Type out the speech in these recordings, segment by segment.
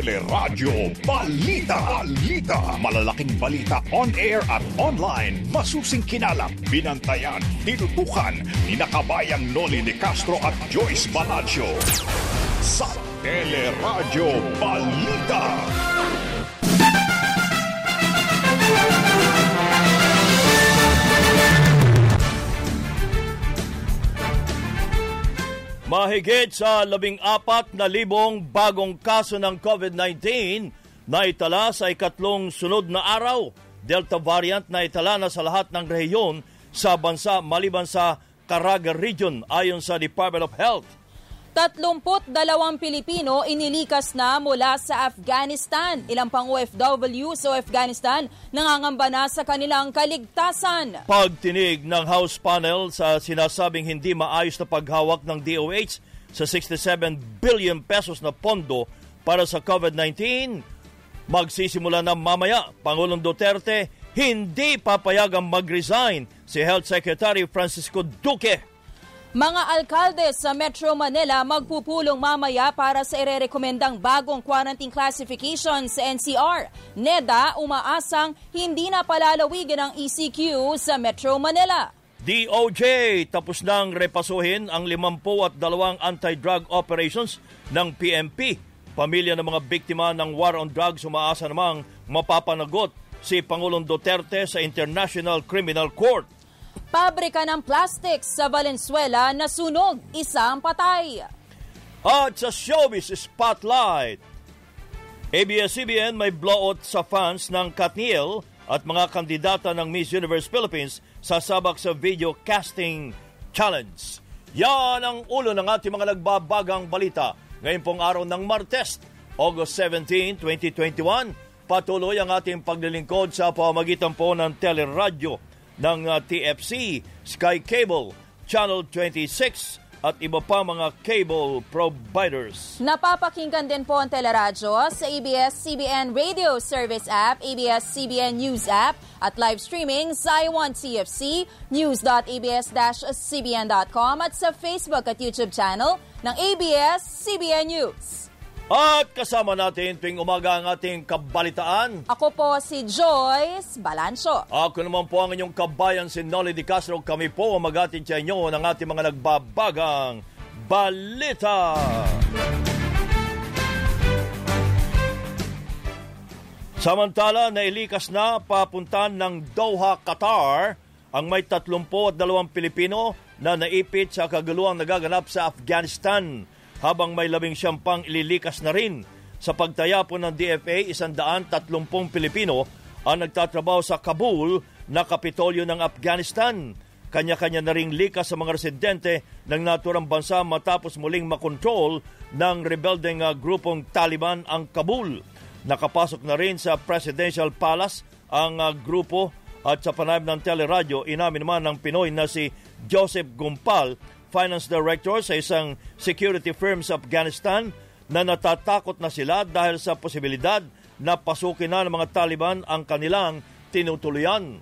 Teleradyo Balita. Balita. Malalaking balita on air at online. Masusing kinalap, binantayan, tinutukan ni nakabayang Noli de Castro at Joyce Balancho. Sa Teleradyo Balita. Mahigit sa labing apat na libong bagong kaso ng COVID-19 na itala sa ikatlong sunod na araw. Delta variant na itala na sa lahat ng rehiyon sa bansa maliban sa Caraga Region ayon sa Department of Health. 32 Pilipino inilikas na mula sa Afghanistan. Ilang pang OFW sa Afghanistan nangangamba na sa kanilang kaligtasan. Pagtinig ng House panel sa sinasabing hindi maayos na paghawak ng DOH sa 67 billion pesos na pondo para sa COVID-19, magsisimula na mamaya. Pangulong Duterte hindi papayagang mag-resign si Health Secretary Francisco Duque. Mga alkalde sa Metro Manila magpupulong mamaya para sa irerekomendang bagong quarantine classification sa NCR. NEDA umaasang hindi na palalawigin ang ECQ sa Metro Manila. DOJ tapos nang repasuhin ang 52 anti-drug operations ng PMP. Pamilya ng mga biktima ng war on drugs umaasa namang mapapanagot si Pangulong Duterte sa International Criminal Court. Pabrika ng plastic sa Valenzuela nasunog, isang patay. At sa Showbiz Spotlight, ABS-CBN may blowout sa fans ng Katniel at mga kandidata ng Miss Universe Philippines sa sabak sa Video Casting Challenge. Yan ang ulo ng ating mga nagbabagang balita ngayon pong araw ng Martes, August 17, 2021. Patuloy ang ating paglilingkod sa pamagitan po ng teleradyo ng uh, TFC, Sky Cable, Channel 26 at iba pa mga cable providers. Napapakinggan din po ang teleradyo sa ABS-CBN Radio Service App, ABS-CBN News App at live streaming sa iWant TFC, news.abs-cbn.com at sa Facebook at YouTube channel ng ABS-CBN News. At kasama natin tuwing umaga ang ating kabalitaan. Ako po si Joyce Balancho. Ako naman po ang inyong kabayan si Nolly Di Castro. Kami po ang magatin sa inyo ng ating mga nagbabagang balita. Samantala, nailikas na papuntan ng Doha, Qatar ang may 32 Pilipino na naipit sa kaguluhang nagaganap sa Afghanistan habang may labing siyam ililikas na rin. Sa pagtaya po ng DFA, isandaan tatlumpong Pilipino ang nagtatrabaho sa Kabul na kapitolyo ng Afghanistan. Kanya-kanya na ring likas sa mga residente ng naturang bansa matapos muling makontrol ng rebeldeng uh, grupong Taliban ang Kabul. Nakapasok na rin sa Presidential Palace ang uh, grupo at sa panayam ng teleradyo, inamin naman ng Pinoy na si Joseph Gumpal finance director sa isang security firm sa Afghanistan na natatakot na sila dahil sa posibilidad na pasukin na ng mga Taliban ang kanilang tinutuluyan.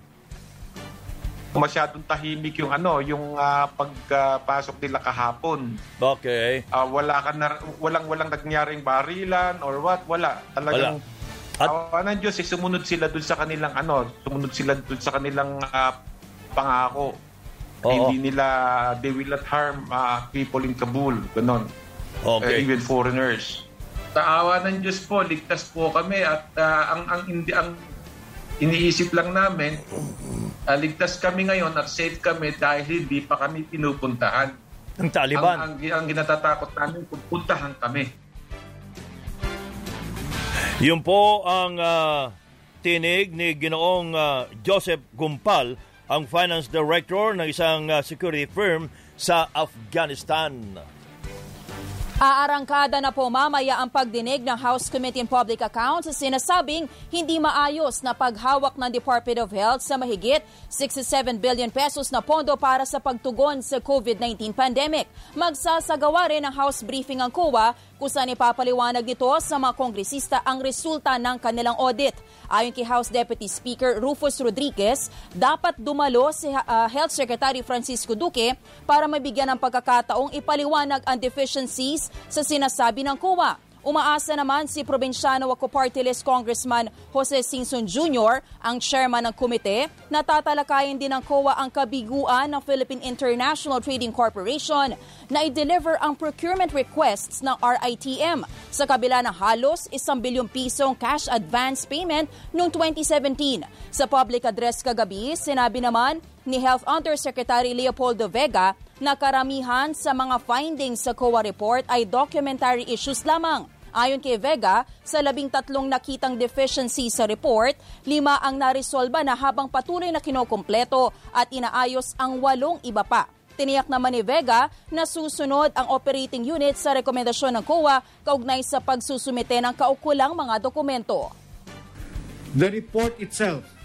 Masyadong tahimik yung ano, yung uh, pagpasok uh, nila kahapon. Okay. Uh, wala ka na, walang walang nagnaring barilan or what, wala. Talagang wala. At uh, ng Diyos, eh, sumunod sila dun sa kanilang ano, sumunod sila dun sa kanilang uh, pangako. Oo. Hindi nila, they will not harm uh, people in Kabul. Ganon. Okay. Uh, even foreigners. Taawa ng Diyos po, ligtas po kami at uh, ang, ang, hindi, ang iniisip lang namin, uh, ligtas kami ngayon at safe kami dahil hindi pa kami pinupuntahan. Ng Taliban? Ang, ang, ang ginatatakot namin, pupuntahan kami. Yun po ang uh, tinig ni Ginoong uh, Joseph Gumpal ang finance director ng isang uh, security firm sa Afghanistan. Aarangkada na po mamaya ang pagdinig ng House Committee on Public Accounts sa sinasabing hindi maayos na paghawak ng Department of Health sa mahigit 67 billion pesos na pondo para sa pagtugon sa COVID-19 pandemic. Magsasagawa rin ng House briefing ang COA kung saan ipapaliwanag nito sa mga kongresista ang resulta ng kanilang audit. Ayon kay House Deputy Speaker Rufus Rodriguez, dapat dumalo si uh, Health Secretary Francisco Duque para mabigyan ng pagkakataong ipaliwanag ang deficiencies sa sinasabi ng COA. Umaasa naman si Provinciano Wako Party List Congressman Jose Singson Jr., ang chairman ng komite, na tatalakayin din ng COA ang kabiguan ng Philippine International Trading Corporation na i-deliver ang procurement requests ng RITM sa kabila ng halos isang bilyong pisong cash advance payment noong 2017. Sa public address kagabi, sinabi naman ni Health Undersecretary Leopoldo Vega na karamihan sa mga findings sa COA report ay documentary issues lamang. Ayon kay Vega, sa labing tatlong nakitang deficiency sa report, lima ang naresolba na habang patuloy na kinokompleto at inaayos ang walong iba pa. Tiniyak naman ni Vega na susunod ang operating unit sa rekomendasyon ng COA kaugnay sa pagsusumite ng kaukulang mga dokumento. The report itself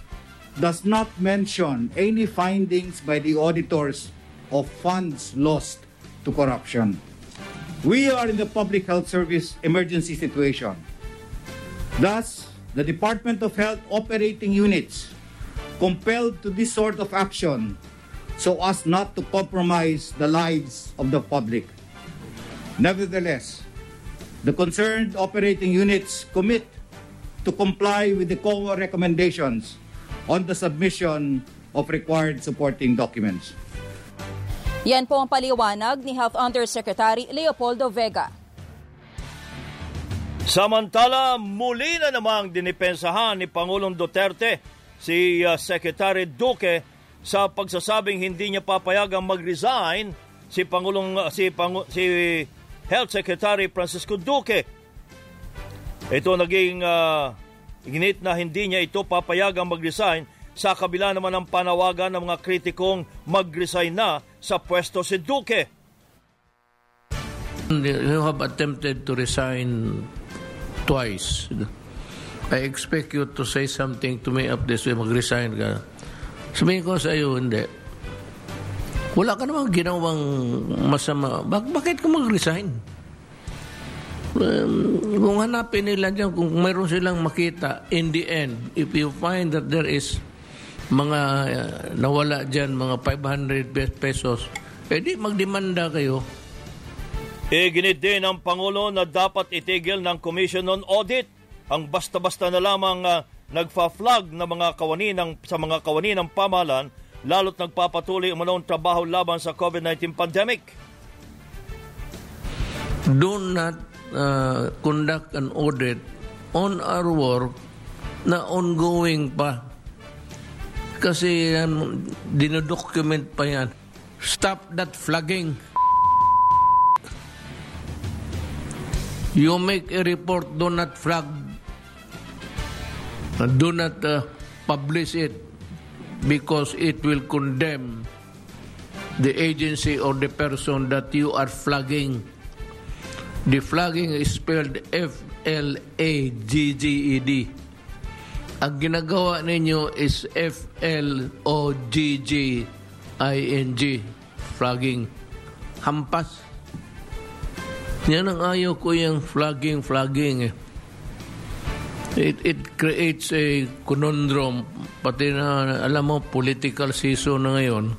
does not mention any findings by the auditors of funds lost to corruption. We are in the Public Health Service emergency situation. Thus, the Department of Health operating units compelled to this sort of action so as not to compromise the lives of the public. Nevertheless, the concerned operating units commit to comply with the COA recommendations on the submission of required supporting documents. Yan po ang paliwanag ni Health Undersecretary Leopoldo Vega. Samantala, muli na namang dinipensahan ni Pangulong Duterte si uh, Secretary Duque sa pagsasabing hindi niya papayagang mag-resign si Pangulong uh, si Pangu- si Health Secretary Francisco Duque. Ito naging uh, Iginit na hindi niya ito papayagang mag-resign sa kabila naman ng panawagan ng mga kritikong mag-resign na sa pwesto si Duque. You have attempted to resign twice. I expect you to say something to me up this way, mag-resign ka. Sabihin ko sa iyo, hindi. Wala ka namang ginawang masama. Bak- bakit ka mag-resign? Um, kung hanapin nila dyan, kung mayroon silang makita, in the end, if you find that there is mga uh, nawala dyan, mga 500 pesos, edi magdemanda kayo. Iginit din ng Pangulo na dapat itigil ng Commission on Audit ang basta-basta na lamang uh, nagfa-flag na mga kawani ng, sa mga kawani ng pamahalaan lalo't nagpapatuloy umanong trabaho laban sa COVID-19 pandemic. Do not uh, conduct an audit on our work na ongoing pa. Kasi um, dinodocument pa yan. Stop that flagging. You make a report, do not flag. Do not uh, publish it because it will condemn the agency or the person that you are flagging. The flagging is spelled F-L-A-G-G-E-D. Ang ginagawa ninyo is F-L-O-G-G-I-N-G. Flagging. Hampas. Yan ang ayaw ko yung flagging, flagging eh. It, it creates a conundrum. Pati na, alam mo, political season na ngayon.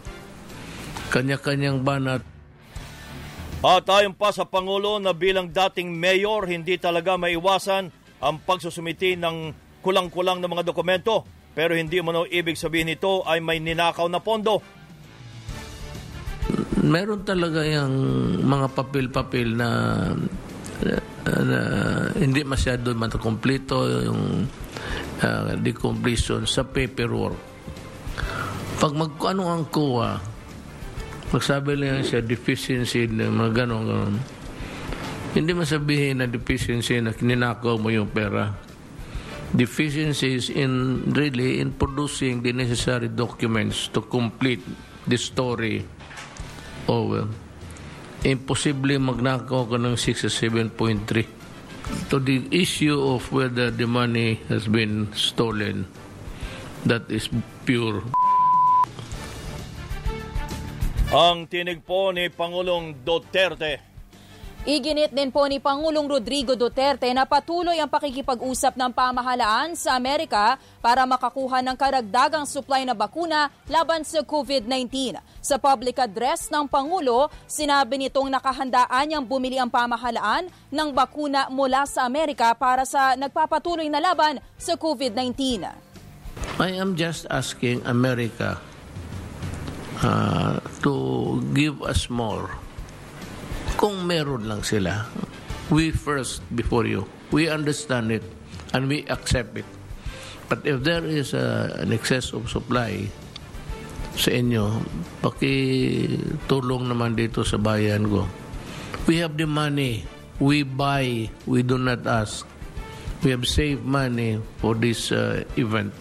Kanya-kanyang banat. At ayon pa sa Pangulo na bilang dating mayor, hindi talaga maiwasan ang pagsusumiti ng kulang-kulang na mga dokumento. Pero hindi mo ibig sabihin nito ay may ninakaw na pondo. Meron talaga yung mga papel-papel na, na, na hindi masyado matakompleto yung uh, decompletion sa paperwork. Pag magkano ang kuha, magsabi lang siya deficiency ng mga ganon, ganon. Hindi masabihin na deficiency na kininakaw mo yung pera. Deficiencies in really in producing the necessary documents to complete the story. Oh well. Imposible magnakaw ka ng 67.3. To the issue of whether the money has been stolen, that is pure Ang tinig po ni Pangulong Duterte. Iginit din po ni Pangulong Rodrigo Duterte na patuloy ang pakikipag-usap ng pamahalaan sa Amerika para makakuha ng karagdagang supply na bakuna laban sa COVID-19. Sa public address ng Pangulo, sinabi nitong nakahandaan niyang bumili ang pamahalaan ng bakuna mula sa Amerika para sa nagpapatuloy na laban sa COVID-19. I am just asking America uh, to give us more kung meron lang sila, we first before you. We understand it and we accept it. But if there is a, an excess of supply sa inyo, pakitulong naman dito sa bayan ko. We have the money. We buy. We do not ask. We have saved money for this uh, event.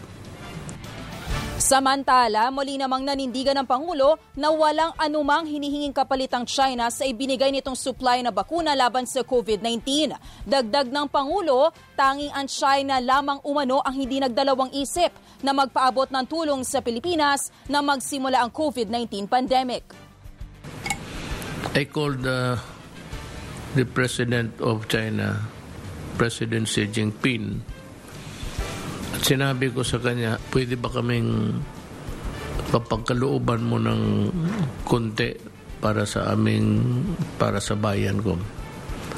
Samantala, muli namang nanindigan ng Pangulo na walang anumang hinihinging kapalit ang China sa ibinigay nitong supply na bakuna laban sa COVID-19. Dagdag ng Pangulo, tanging ang China lamang umano ang hindi nagdalawang isip na magpaabot ng tulong sa Pilipinas na magsimula ang COVID-19 pandemic. I called uh, the President of China, President Xi Jinping, sinabi ko sa kanya, pwede ba kaming papagkalooban mo ng konti para sa aming, para sa bayan ko.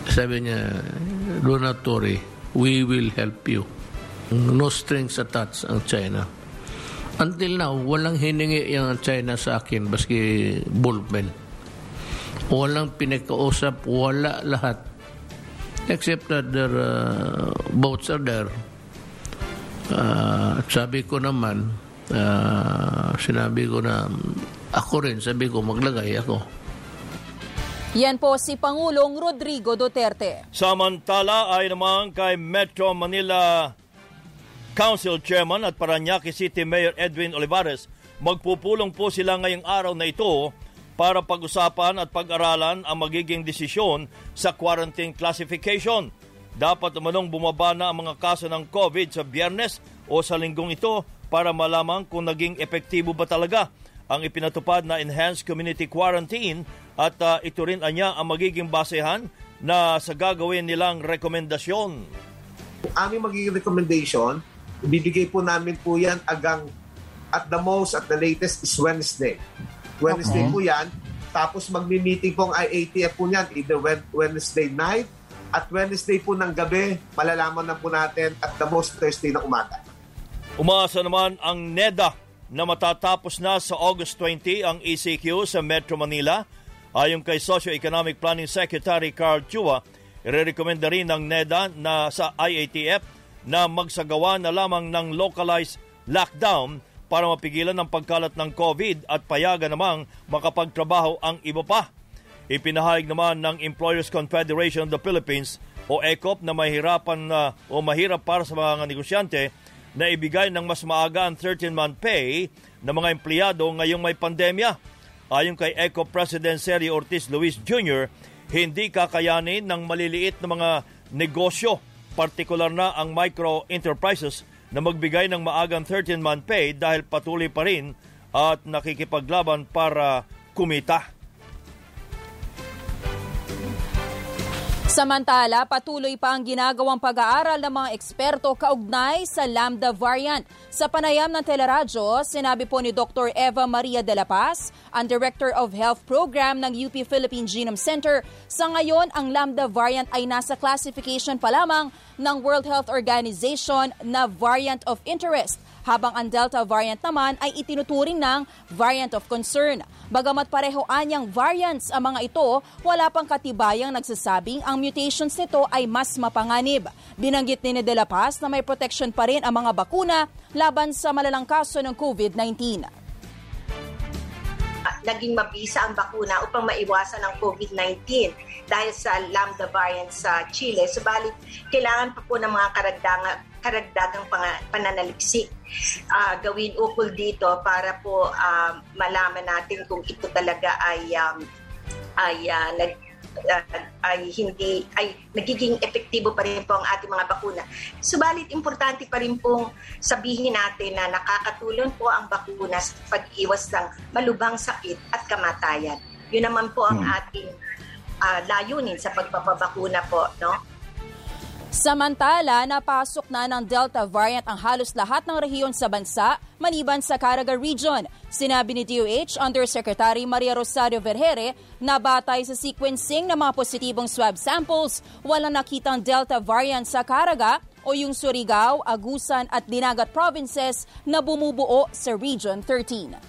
Sabi niya, do not we will help you. No strings attached ang China. Until now, walang hiningi yung China sa akin, baski ballpen. Walang pinakausap, wala lahat. Except that their uh, boats are there Uh, sabi ko naman, uh, sinabi ko na ako rin, sabi ko maglagay ako. Yan po si Pangulong Rodrigo Duterte. Samantala ay naman kay Metro Manila Council Chairman at Paranaque City Mayor Edwin Olivares, magpupulong po sila ngayong araw na ito para pag-usapan at pag-aralan ang magiging desisyon sa quarantine classification. Dapat umanong bumaba na ang mga kaso ng COVID sa biyernes o sa linggong ito para malaman kung naging epektibo ba talaga ang ipinatupad na enhanced community quarantine at uh, ito rin anya ang magiging basehan na sa gagawin nilang rekomendasyon. Aming magiging recommendation, ibibigay po namin po yan agang at the most, at the latest is Wednesday. Wednesday okay. po yan. Tapos magmi-meeting po ang IATF po niyan either Wednesday night at Wednesday po ng gabi, malalaman na po natin at the most Thursday na umaga. Umasa naman ang NEDA na matatapos na sa August 20 ang ECQ sa Metro Manila. Ayon kay Socio-Economic Planning Secretary Carl Chua, irerekomenda rin ng NEDA na sa IATF na magsagawa na lamang ng localized lockdown para mapigilan ang pagkalat ng COVID at payagan namang makapagtrabaho ang iba pa. Ipinahayag naman ng Employers Confederation of the Philippines o ECOP na mahirapan na o mahirap para sa mga negosyante na ibigay ng mas maaga ang 13-month pay ng mga empleyado ngayong may pandemya. Ayon kay ECOP President Sergio Ortiz Luis Jr., hindi kakayanin ng maliliit na mga negosyo, partikular na ang micro enterprises na magbigay ng maagang 13-month pay dahil patuloy pa rin at nakikipaglaban para kumita. Samantala, patuloy pa ang ginagawang pag-aaral ng mga eksperto kaugnay sa Lambda variant. Sa panayam ng teleradyo, sinabi po ni Dr. Eva Maria de la Paz, ang Director of Health Program ng UP Philippine Genome Center, sa ngayon ang Lambda variant ay nasa classification pa lamang ng World Health Organization na variant of interest habang ang Delta variant naman ay itinuturing ng variant of concern. Bagamat pareho anyang variants ang mga ito, wala pang katibayang nagsasabing ang mutations nito ay mas mapanganib. Binanggit ni De La Paz na may protection pa rin ang mga bakuna laban sa malalang kaso ng COVID-19 naging mabisa ang bakuna upang maiwasan ang COVID-19 dahil sa Lambda variant sa Chile. Subalit, kailangan pa po ng mga karagdagang karagdagang pananaliksik uh, gawin ukol dito para po uh, malaman natin kung ito talaga ay um, ay uh, nag uh, ay hindi ay nagiging epektibo pa rin po ang ating mga bakuna. Subalit importante pa rin pong sabihin natin na nakakatulong po ang bakuna sa pag-iwas ng malubhang sakit at kamatayan. Yun naman po ang hmm. ating uh, layunin sa pagpapabakuna po, no? Samantala, napasok na ng Delta variant ang halos lahat ng rehiyon sa bansa, maliban sa Caraga Region. Sinabi ni DOH Undersecretary Maria Rosario Vergere na batay sa sequencing ng mga positibong swab samples, walang nakitang Delta variant sa Caraga o yung Surigao, Agusan at Dinagat provinces na bumubuo sa Region 13.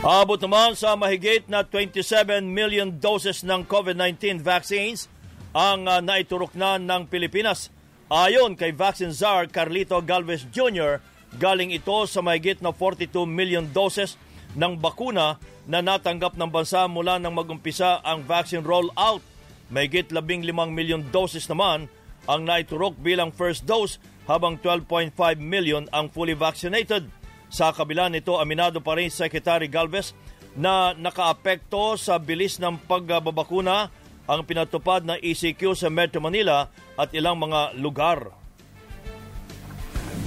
Abot naman sa mahigit na 27 million doses ng COVID-19 vaccines ang uh, naiturok na ng Pilipinas. Ayon kay Vaccine Czar Carlito Galvez Jr., galing ito sa mahigit na 42 million doses ng bakuna na natanggap ng bansa mula nang magumpisa ang vaccine rollout. Mahigit 15 million doses naman ang naiturok bilang first dose habang 12.5 million ang fully vaccinated. Sa kabila nito, aminado pa rin Secretary Galvez na nakaapekto sa bilis ng pagbabakuna ang pinatupad ng ECQ sa Metro Manila at ilang mga lugar.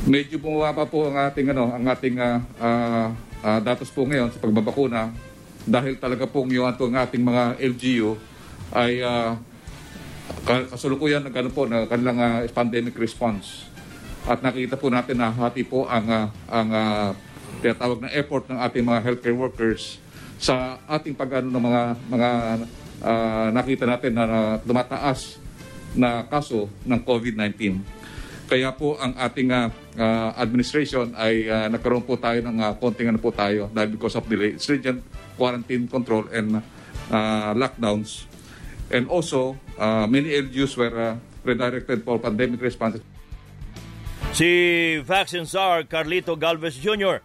Medyo bumaba po ang ating ano, ang ating uh, uh, uh, datos po ngayon sa pagbabakuna dahil talaga pong yung ating, ating mga LGU ay uh, kasulukuyan ng ano po na kanilang uh, pandemic response. At nakita po natin na hati po ang uh, ang uh, tinatawag na effort ng ating mga healthcare workers sa ating pag-ano ng mga mga uh, nakita natin na uh, tumataas na kaso ng COVID-19. Kaya po ang ating uh, administration ay uh, nagkaroon po tayo ng uh, konting ano po tayo dahil because of delay, stringent quarantine control and uh, lockdowns. And also, uh, many LGUs were uh, redirected for pandemic response. Si Vaccine Czar Carlito Galvez Jr.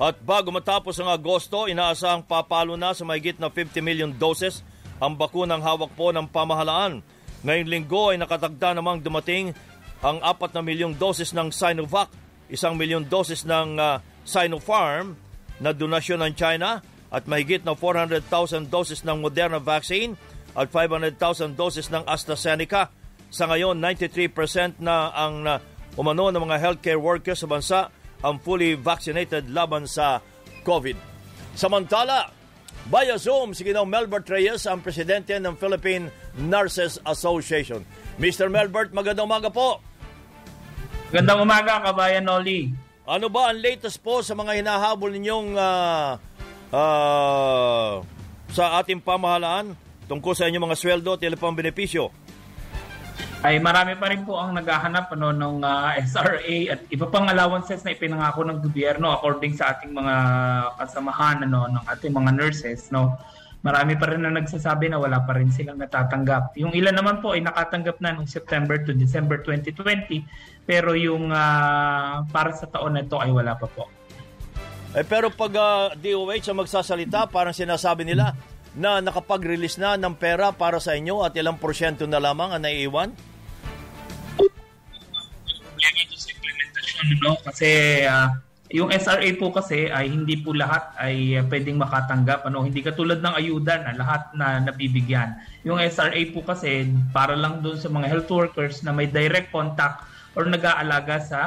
At bago matapos ang Agosto, inaasahang papalo na sa mahigit na 50 million doses ang bakunang hawak po ng pamahalaan. Ngayong linggo ay nakatagda namang dumating ang 4 na milyong doses ng Sinovac, isang milyong doses ng uh, Sinopharm na donasyon ng China at mahigit na 400,000 doses ng Moderna vaccine at 500,000 doses ng AstraZeneca. Sa ngayon, 93% na ang uh, umano ng mga healthcare workers sa bansa ang fully vaccinated laban sa COVID. Samantala, Via Zoom, si Ginoong Melbert Reyes, ang presidente ng Philippine Nurses Association. Mr. Melbert, magandang umaga po. Magandang umaga, kabayan Noli. Ano ba ang latest po sa mga hinahabol ninyong uh, uh, sa ating pamahalaan tungkol sa inyong mga sweldo at ilang pang benepisyo? Ay marami pa rin po ang naghahanap ano, ng uh, ah, SRA at iba pang allowances na ipinangako ng gobyerno according sa ating mga kasamahan ano, ng ating mga nurses. No? Marami pa rin na nagsasabi na wala pa rin silang natatanggap. Yung ilan naman po ay nakatanggap na noong September to December 2020 pero yung uh, para sa taon na ito ay wala pa po. Eh, pero pag uh, DOH ang magsasalita, parang sinasabi nila na nakapag-release na ng pera para sa inyo at ilang porsyento na lamang ang naiiwan? No? Kasi uh, yung SRA po kasi ay hindi po lahat ay uh, pwedeng makatanggap ano hindi katulad ng ayuda na lahat na nabibigyan yung SRA po kasi para lang doon sa mga health workers na may direct contact or nag-aalaga sa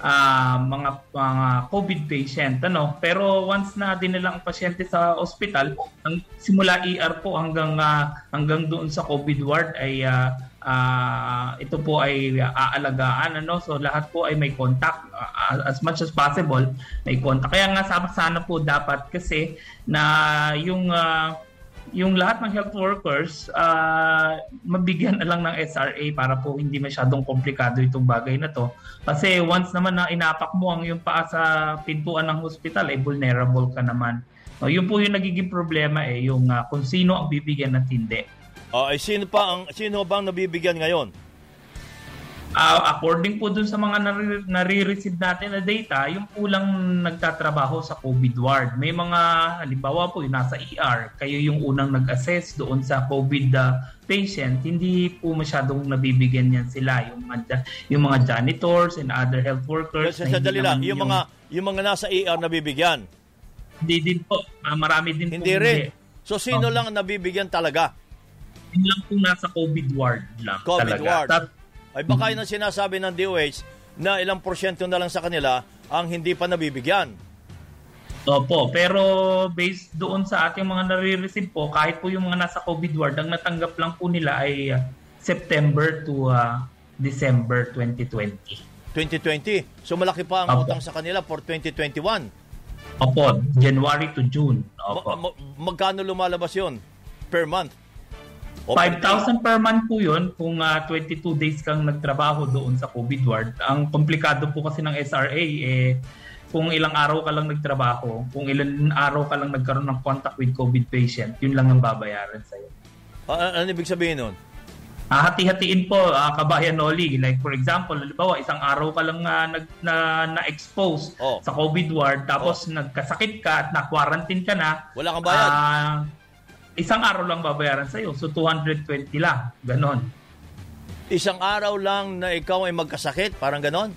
uh, mga mga COVID patient ano pero once na dinala ang pasyente sa ospital ang simula ER po hanggang uh, hanggang doon sa COVID ward ay uh, uh, ito po ay aalagaan ano? So lahat po ay may contact. Uh, as much as possible may contact. Kaya nga sana, po dapat kasi na yung uh, yung lahat ng health workers uh, mabigyan na lang ng SRA para po hindi masyadong komplikado itong bagay na to. Kasi once naman na inapak mo ang yung paa sa pintuan ng hospital ay eh, vulnerable ka naman. No, yun po yung nagiging problema eh yung uh, kung sino ang bibigyan at hindi Uh, ay sino pa ang sino bang nabibigyan ngayon? Uh, according po dun sa mga nare- nare-receive natin na data, yung pulang nagtatrabaho sa COVID ward. May mga, halimbawa po, yung nasa ER, kayo yung unang nag-assess doon sa COVID uh, patient, hindi po masyadong nabibigyan yan sila. Yung mga, yung mga janitors and other health workers. Kasi sa dalila, yung, yung, mga, yung mga nasa ER nabibigyan? Hindi din po. Uh, marami din hindi po. Rin. Hindi rin. So sino okay. lang nabibigyan talaga? Yun lang po nasa COVID ward lang COVID talaga. ward. Tat- Ay baka yun ang sinasabi ng DOH na ilang porsyento na lang sa kanila ang hindi pa nabibigyan. Opo, pero based doon sa ating mga nare-receive po, kahit po yung mga nasa COVID ward, ang natanggap lang po nila ay uh, September to uh, December 2020. 2020. So malaki pa ang Opo. utang sa kanila for 2021. Opo, January to June. Ma- Opo. ma- magkano lumalabas yon per month? O 5,000 per month po yun kung ah, 22 days kang nagtrabaho doon sa COVID ward. Ang komplikado po kasi ng SRA, eh, kung ilang araw ka lang nagtrabaho, kung ilang araw ka lang nagkaroon ng contact with COVID patient, yun lang ang babayaran sa'yo. Ah, ano ibig sabihin nun? Ah, hati-hatiin po, ah, kabayan Noli. Like for example, halimbawa, isang araw ka lang ah, nag, na, na-expose Oh. sa COVID ward, tapos nagkasakit ka at na-quarantine ka na, Wala kang bayad. ah, isang araw lang babayaran sa'yo. So, 220 lang. Ganon. Isang araw lang na ikaw ay magkasakit, parang ganon?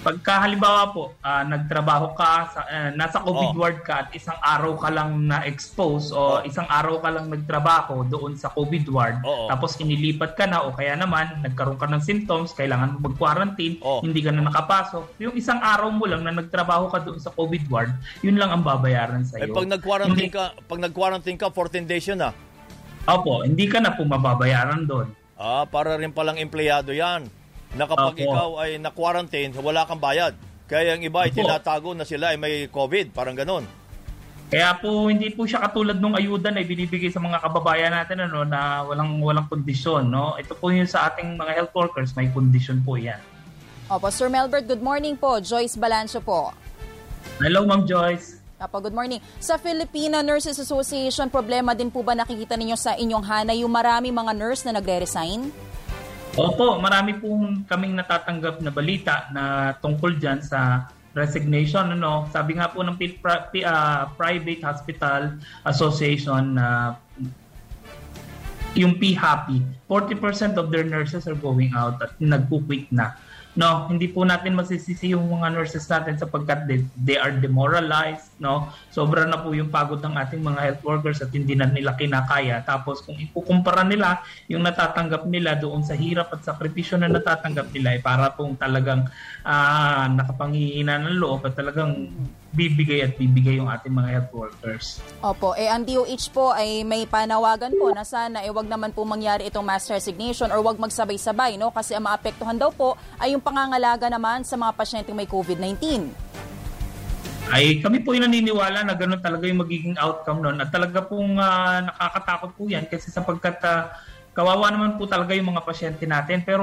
Pagka halimbawa po, ah, nagtrabaho ka, sa, ah, nasa COVID Oh. ward ka at isang araw ka lang na-expose o Oh. isang araw ka lang nagtrabaho doon sa COVID ward, Oo. tapos inilipat ka na o kaya naman nagkaroon ka ng symptoms, kailangan mo mag-quarantine, Oh. hindi ka na nakapasok. Yung isang araw mo lang na nagtrabaho ka doon sa COVID ward, yun lang ang babayaran sa Eh, iyo. pag nag-quarantine ka, pag nag-quarantine ka, 14 days yun ah. Opo, hindi ka na po mababayaran doon. Ah, para rin palang empleyado yan. Na kapag Opo. ikaw ay na-quarantine, wala kang bayad. Kaya yung iba ay Opo. tinatago na sila ay may COVID, parang ganon. Kaya po hindi po siya katulad ng ayuda na ibinibigay sa mga kababayan natin ano na walang walang kondisyon no. Ito po yung sa ating mga health workers may kondisyon po 'yan. Opo, Sir Melbert, good morning po. Joyce Balancho po. Hello Ma'am Joyce. Apo, good morning. Sa Filipina Nurses Association, problema din po ba nakikita ninyo sa inyong hanay yung marami mga nurse na nagre-resign? Opo, marami pong kaming natatanggap na balita na tungkol diyan sa resignation ano. Sabi nga po ng P- P- ah, Private Hospital Association na yung PHAPI, 40% of their nurses are going out at nagpo-quit na. No, hindi po natin masisisi yung mga nurses natin sapagkat they, they are demoralized, no. Sobra na po yung pagod ng ating mga health workers at hindi na nila kinakaya. Tapos kung ikukumpara nila yung natatanggap nila doon sa hirap at sakripisyo na natatanggap nila ay para pong talagang ah, nakapangihina ng loob at talagang bibigay at bibigay yung ating mga health workers. Opo, eh ang DOH po ay may panawagan po na sana eh wag naman po mangyari itong mass resignation or wag magsabay-sabay, no? Kasi ang maapektuhan daw po ay yung pangangalaga naman sa mga pasyenteng may COVID-19. ay kami po yung naniniwala na gano'n talaga yung magiging outcome nun at talaga pong ah, nakakatakot po yan kasi sapagkat ah, kawawa naman po talaga yung mga pasyente natin pero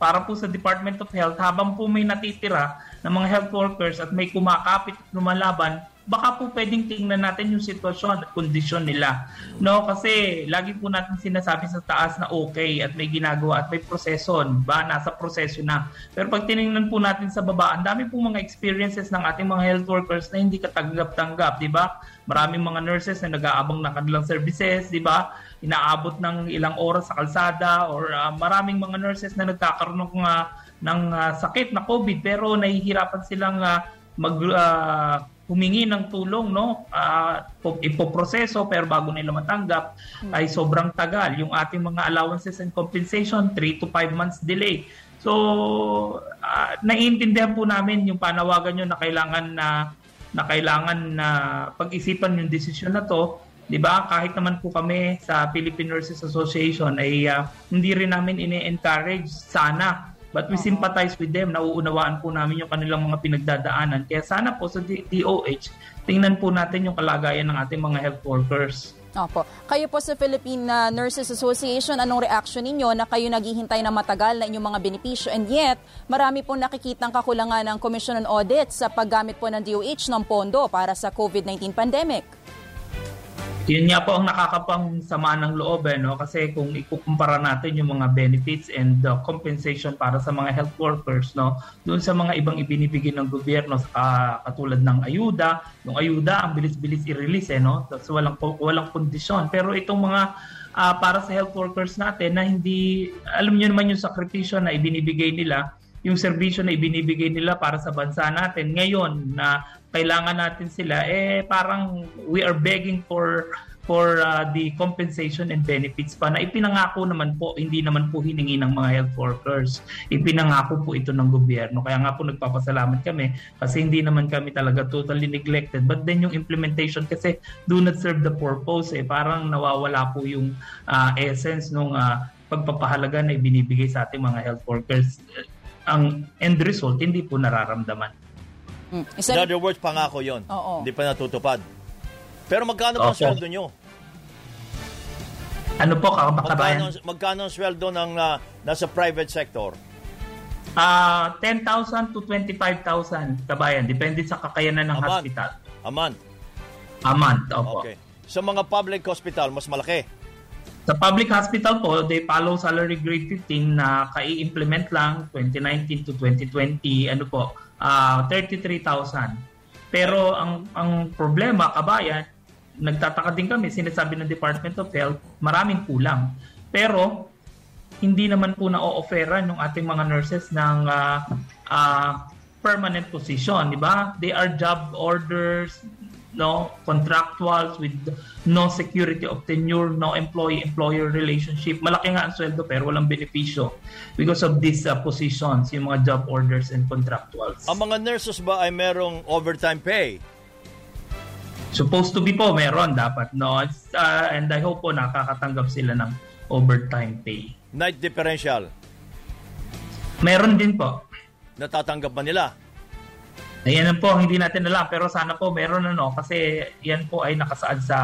para po sa Department of Health habang po may natitira ng mga health workers at may kumakapit lumalaban baka po pwedeng tingnan natin yung sitwasyon at kondisyon nila. No, kasi lagi po natin sinasabi sa taas na okay at may ginagawa at may proseso, ba nasa proseso na. Pero pag tiningnan po natin sa baba, ang dami po mga experiences ng ating mga health workers na hindi katanggap-tanggap, di ba? Maraming mga nurses na nag-aabang na kanilang services, di ba? Inaabot ng ilang oras sa kalsada or ah, maraming mga nurses na nagkakaroon ng, ah, ng ah, sakit na COVID pero nahihirapan silang ah, mag ah, humingi ng tulong no? Po- ipoproseso pero bago nila matanggap ay sobrang tagal. Yung ating mga allowances and compensation 3 to 5 months delay. So ah, naiintindihan po namin yung panawagan nyo na kailangan na na kailangan na pag-isipan yung desisyon na to. 'di ba? Kahit naman po kami sa Philippine Nurses Association ay ah, hindi rin namin ini-encourage sana But we sympathize with them. Nauunawaan po namin yung kanilang mga pinagdadaanan. Kaya sana po sa DOH, tingnan po natin yung kalagayan ng ating mga health workers. Opo. Kayo po sa Philippine uh, Nurses Association, anong reaction ninyo na kayo naghihintay na matagal na inyong mga benepisyo and yet marami pong nakikitang kakulangan ng Commission on Audit sa paggamit po ng DOH ng pondo para sa COVID-19 pandemic? Yun nga po ang nakakapang sama ng loob eh, no? kasi kung ikukumpara natin yung mga benefits and uh, compensation para sa mga health workers no? Doon sa mga ibang ibinibigay ng gobyerno sa katulad ng ayuda yung ayuda ang bilis-bilis i-release eh no? So walang walang kondisyon. Pero itong mga ah, para sa health workers natin na hindi alam niyo naman yung sakripisyo na ibinibigay nila yung serbisyo na ibinibigay nila para sa bansa natin ngayon na kailangan natin sila eh parang we are begging for for uh, the compensation and benefits pa na ipinangako naman po, hindi naman po hiningi ng mga health workers. Ipinangako po ito ng gobyerno. Kaya nga po nagpapasalamat kami kasi hindi naman kami talaga totally neglected. But then yung implementation kasi do not serve the purpose. Eh. Parang nawawala po yung uh, essence ng uh, pagpapahalaga na ibinibigay sa ating mga health workers. Ang end result, hindi po nararamdaman. Hmm. In other words, pangako yon. Hindi pa natutupad. Pero magkano okay. ang sweldo nyo? Ano po, kabayan? Magkano, magkano ang sweldo ng uh, nasa private sector? Uh, 10,000 to 25,000 kabayan. Depende sa kakayanan ng a hospital. A month? A month, opo. Okay. Sa mga public hospital, mas malaki? Sa public hospital po, they follow salary grade 15 na kai-implement lang 2019 to 2020, ano po, uh, ah, 33,000. Pero ang ang problema, kabayan, nagtataka din kami, sinasabi ng Department of Health, maraming kulang. Pero, hindi naman po na-offeran ng ating mga nurses ng uh, uh, permanent position, di ba? They are job orders, no contractuals with no security of tenure, no employee-employer relationship. Malaki nga ang sweldo pero walang benepisyo because of these uh, positions, yung mga job orders and contractuals. Ang mga nurses ba ay merong overtime pay? Supposed to be po, meron dapat. No? Uh, and I hope po nakakatanggap sila ng overtime pay. Night differential? Meron din po. Natatanggap ba nila? Ayan po, hindi natin alam. Pero sana po meron ano kasi yan po ay nakasaad sa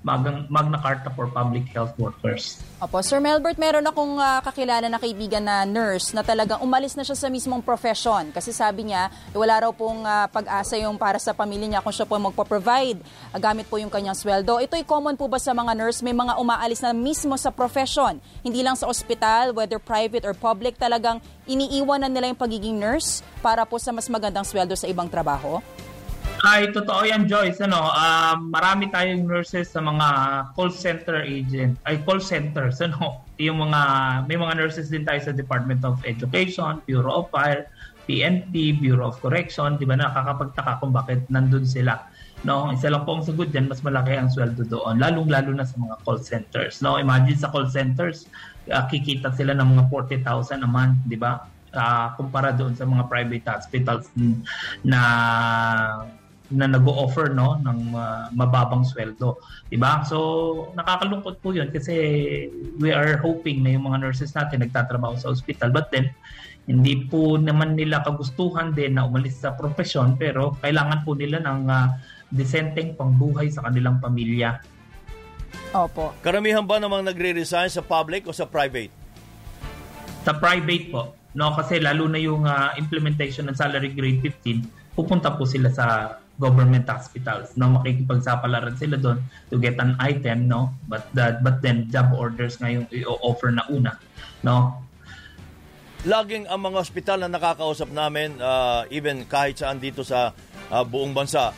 Magna Carta for Public Health Workers. Opo, Sir Melbert, meron akong uh, kakilala na kaibigan na nurse na talagang umalis na siya sa mismong profession kasi sabi niya wala raw pong uh, pag-asa yung para sa pamilya niya kung siya po magpo-provide uh, gamit po yung kanyang sweldo. Ito'y common po ba sa mga nurse? May mga umaalis na mismo sa profession, hindi lang sa ospital, whether private or public, talagang iniiwan na nila yung pagiging nurse para po sa mas magandang sweldo sa ibang trabaho? Ay, totoo yan, Joyce. Ano, uh, marami tayong nurses sa mga call center agent, ay call centers, ano, yung mga, may mga nurses din tayo sa Department of Education, Bureau of Fire, PNP, Bureau of Correction, di ba, nakakapagtaka kung bakit nandun sila. No, isa lang po ang sagot diyan, mas malaki ang sweldo doon, lalong-lalo na sa mga call centers. No, imagine sa call centers, uh, kikita sila ng mga 40,000 a month, di ba? Uh, kumpara doon sa mga private hospitals na na nag-o-offer no ng uh, mababang sweldo, 'di ba? So nakakalungkot po 'yun kasi we are hoping na yung mga nurses natin nagtatrabaho sa ospital but then hindi po naman nila kagustuhan din na umalis sa profesyon pero kailangan po nila ng uh, decenteng pangbuhay sa kanilang pamilya. Opo. Karamihan ba namang nagre-resign sa public o sa private? Sa private po. No, kasi lalo na yung uh, implementation ng salary grade 15, pupunta po sila sa government hospitals no makikipagsapalaran sila doon to get an item no but that but then job orders ngayon i-offer na una no laging ang mga ospital na nakakausap namin uh, even kahit saan dito sa uh, buong bansa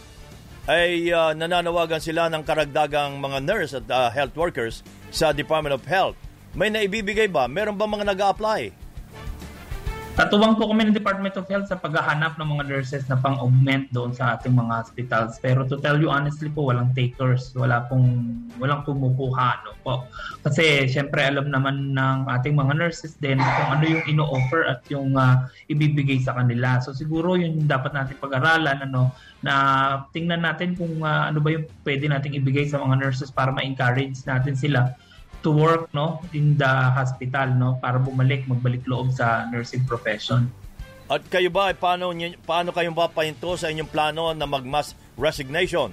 ay uh, nananawagan sila ng karagdagang mga nurse at uh, health workers sa Department of Health. May naibibigay ba? Meron ba mga nag-a-apply? Katuwang po kami ng Department of Health sa paghahanap ng mga nurses na pang-augment doon sa ating mga hospitals. Pero to tell you honestly po, walang takers. Wala pong, walang kumukuha. No po. Kasi syempre alam naman ng ating mga nurses din kung ano yung ino-offer at yung uh, ibibigay sa kanila. So siguro yun dapat natin pag-aralan ano, na tingnan natin kung uh, ano ba yung pwede nating ibigay sa mga nurses para ma-encourage natin sila to work no in the hospital no para bumalik magbalik loob sa nursing profession. At kayo ba paano paano kayong papahinto sa inyong plano na mag-mass resignation?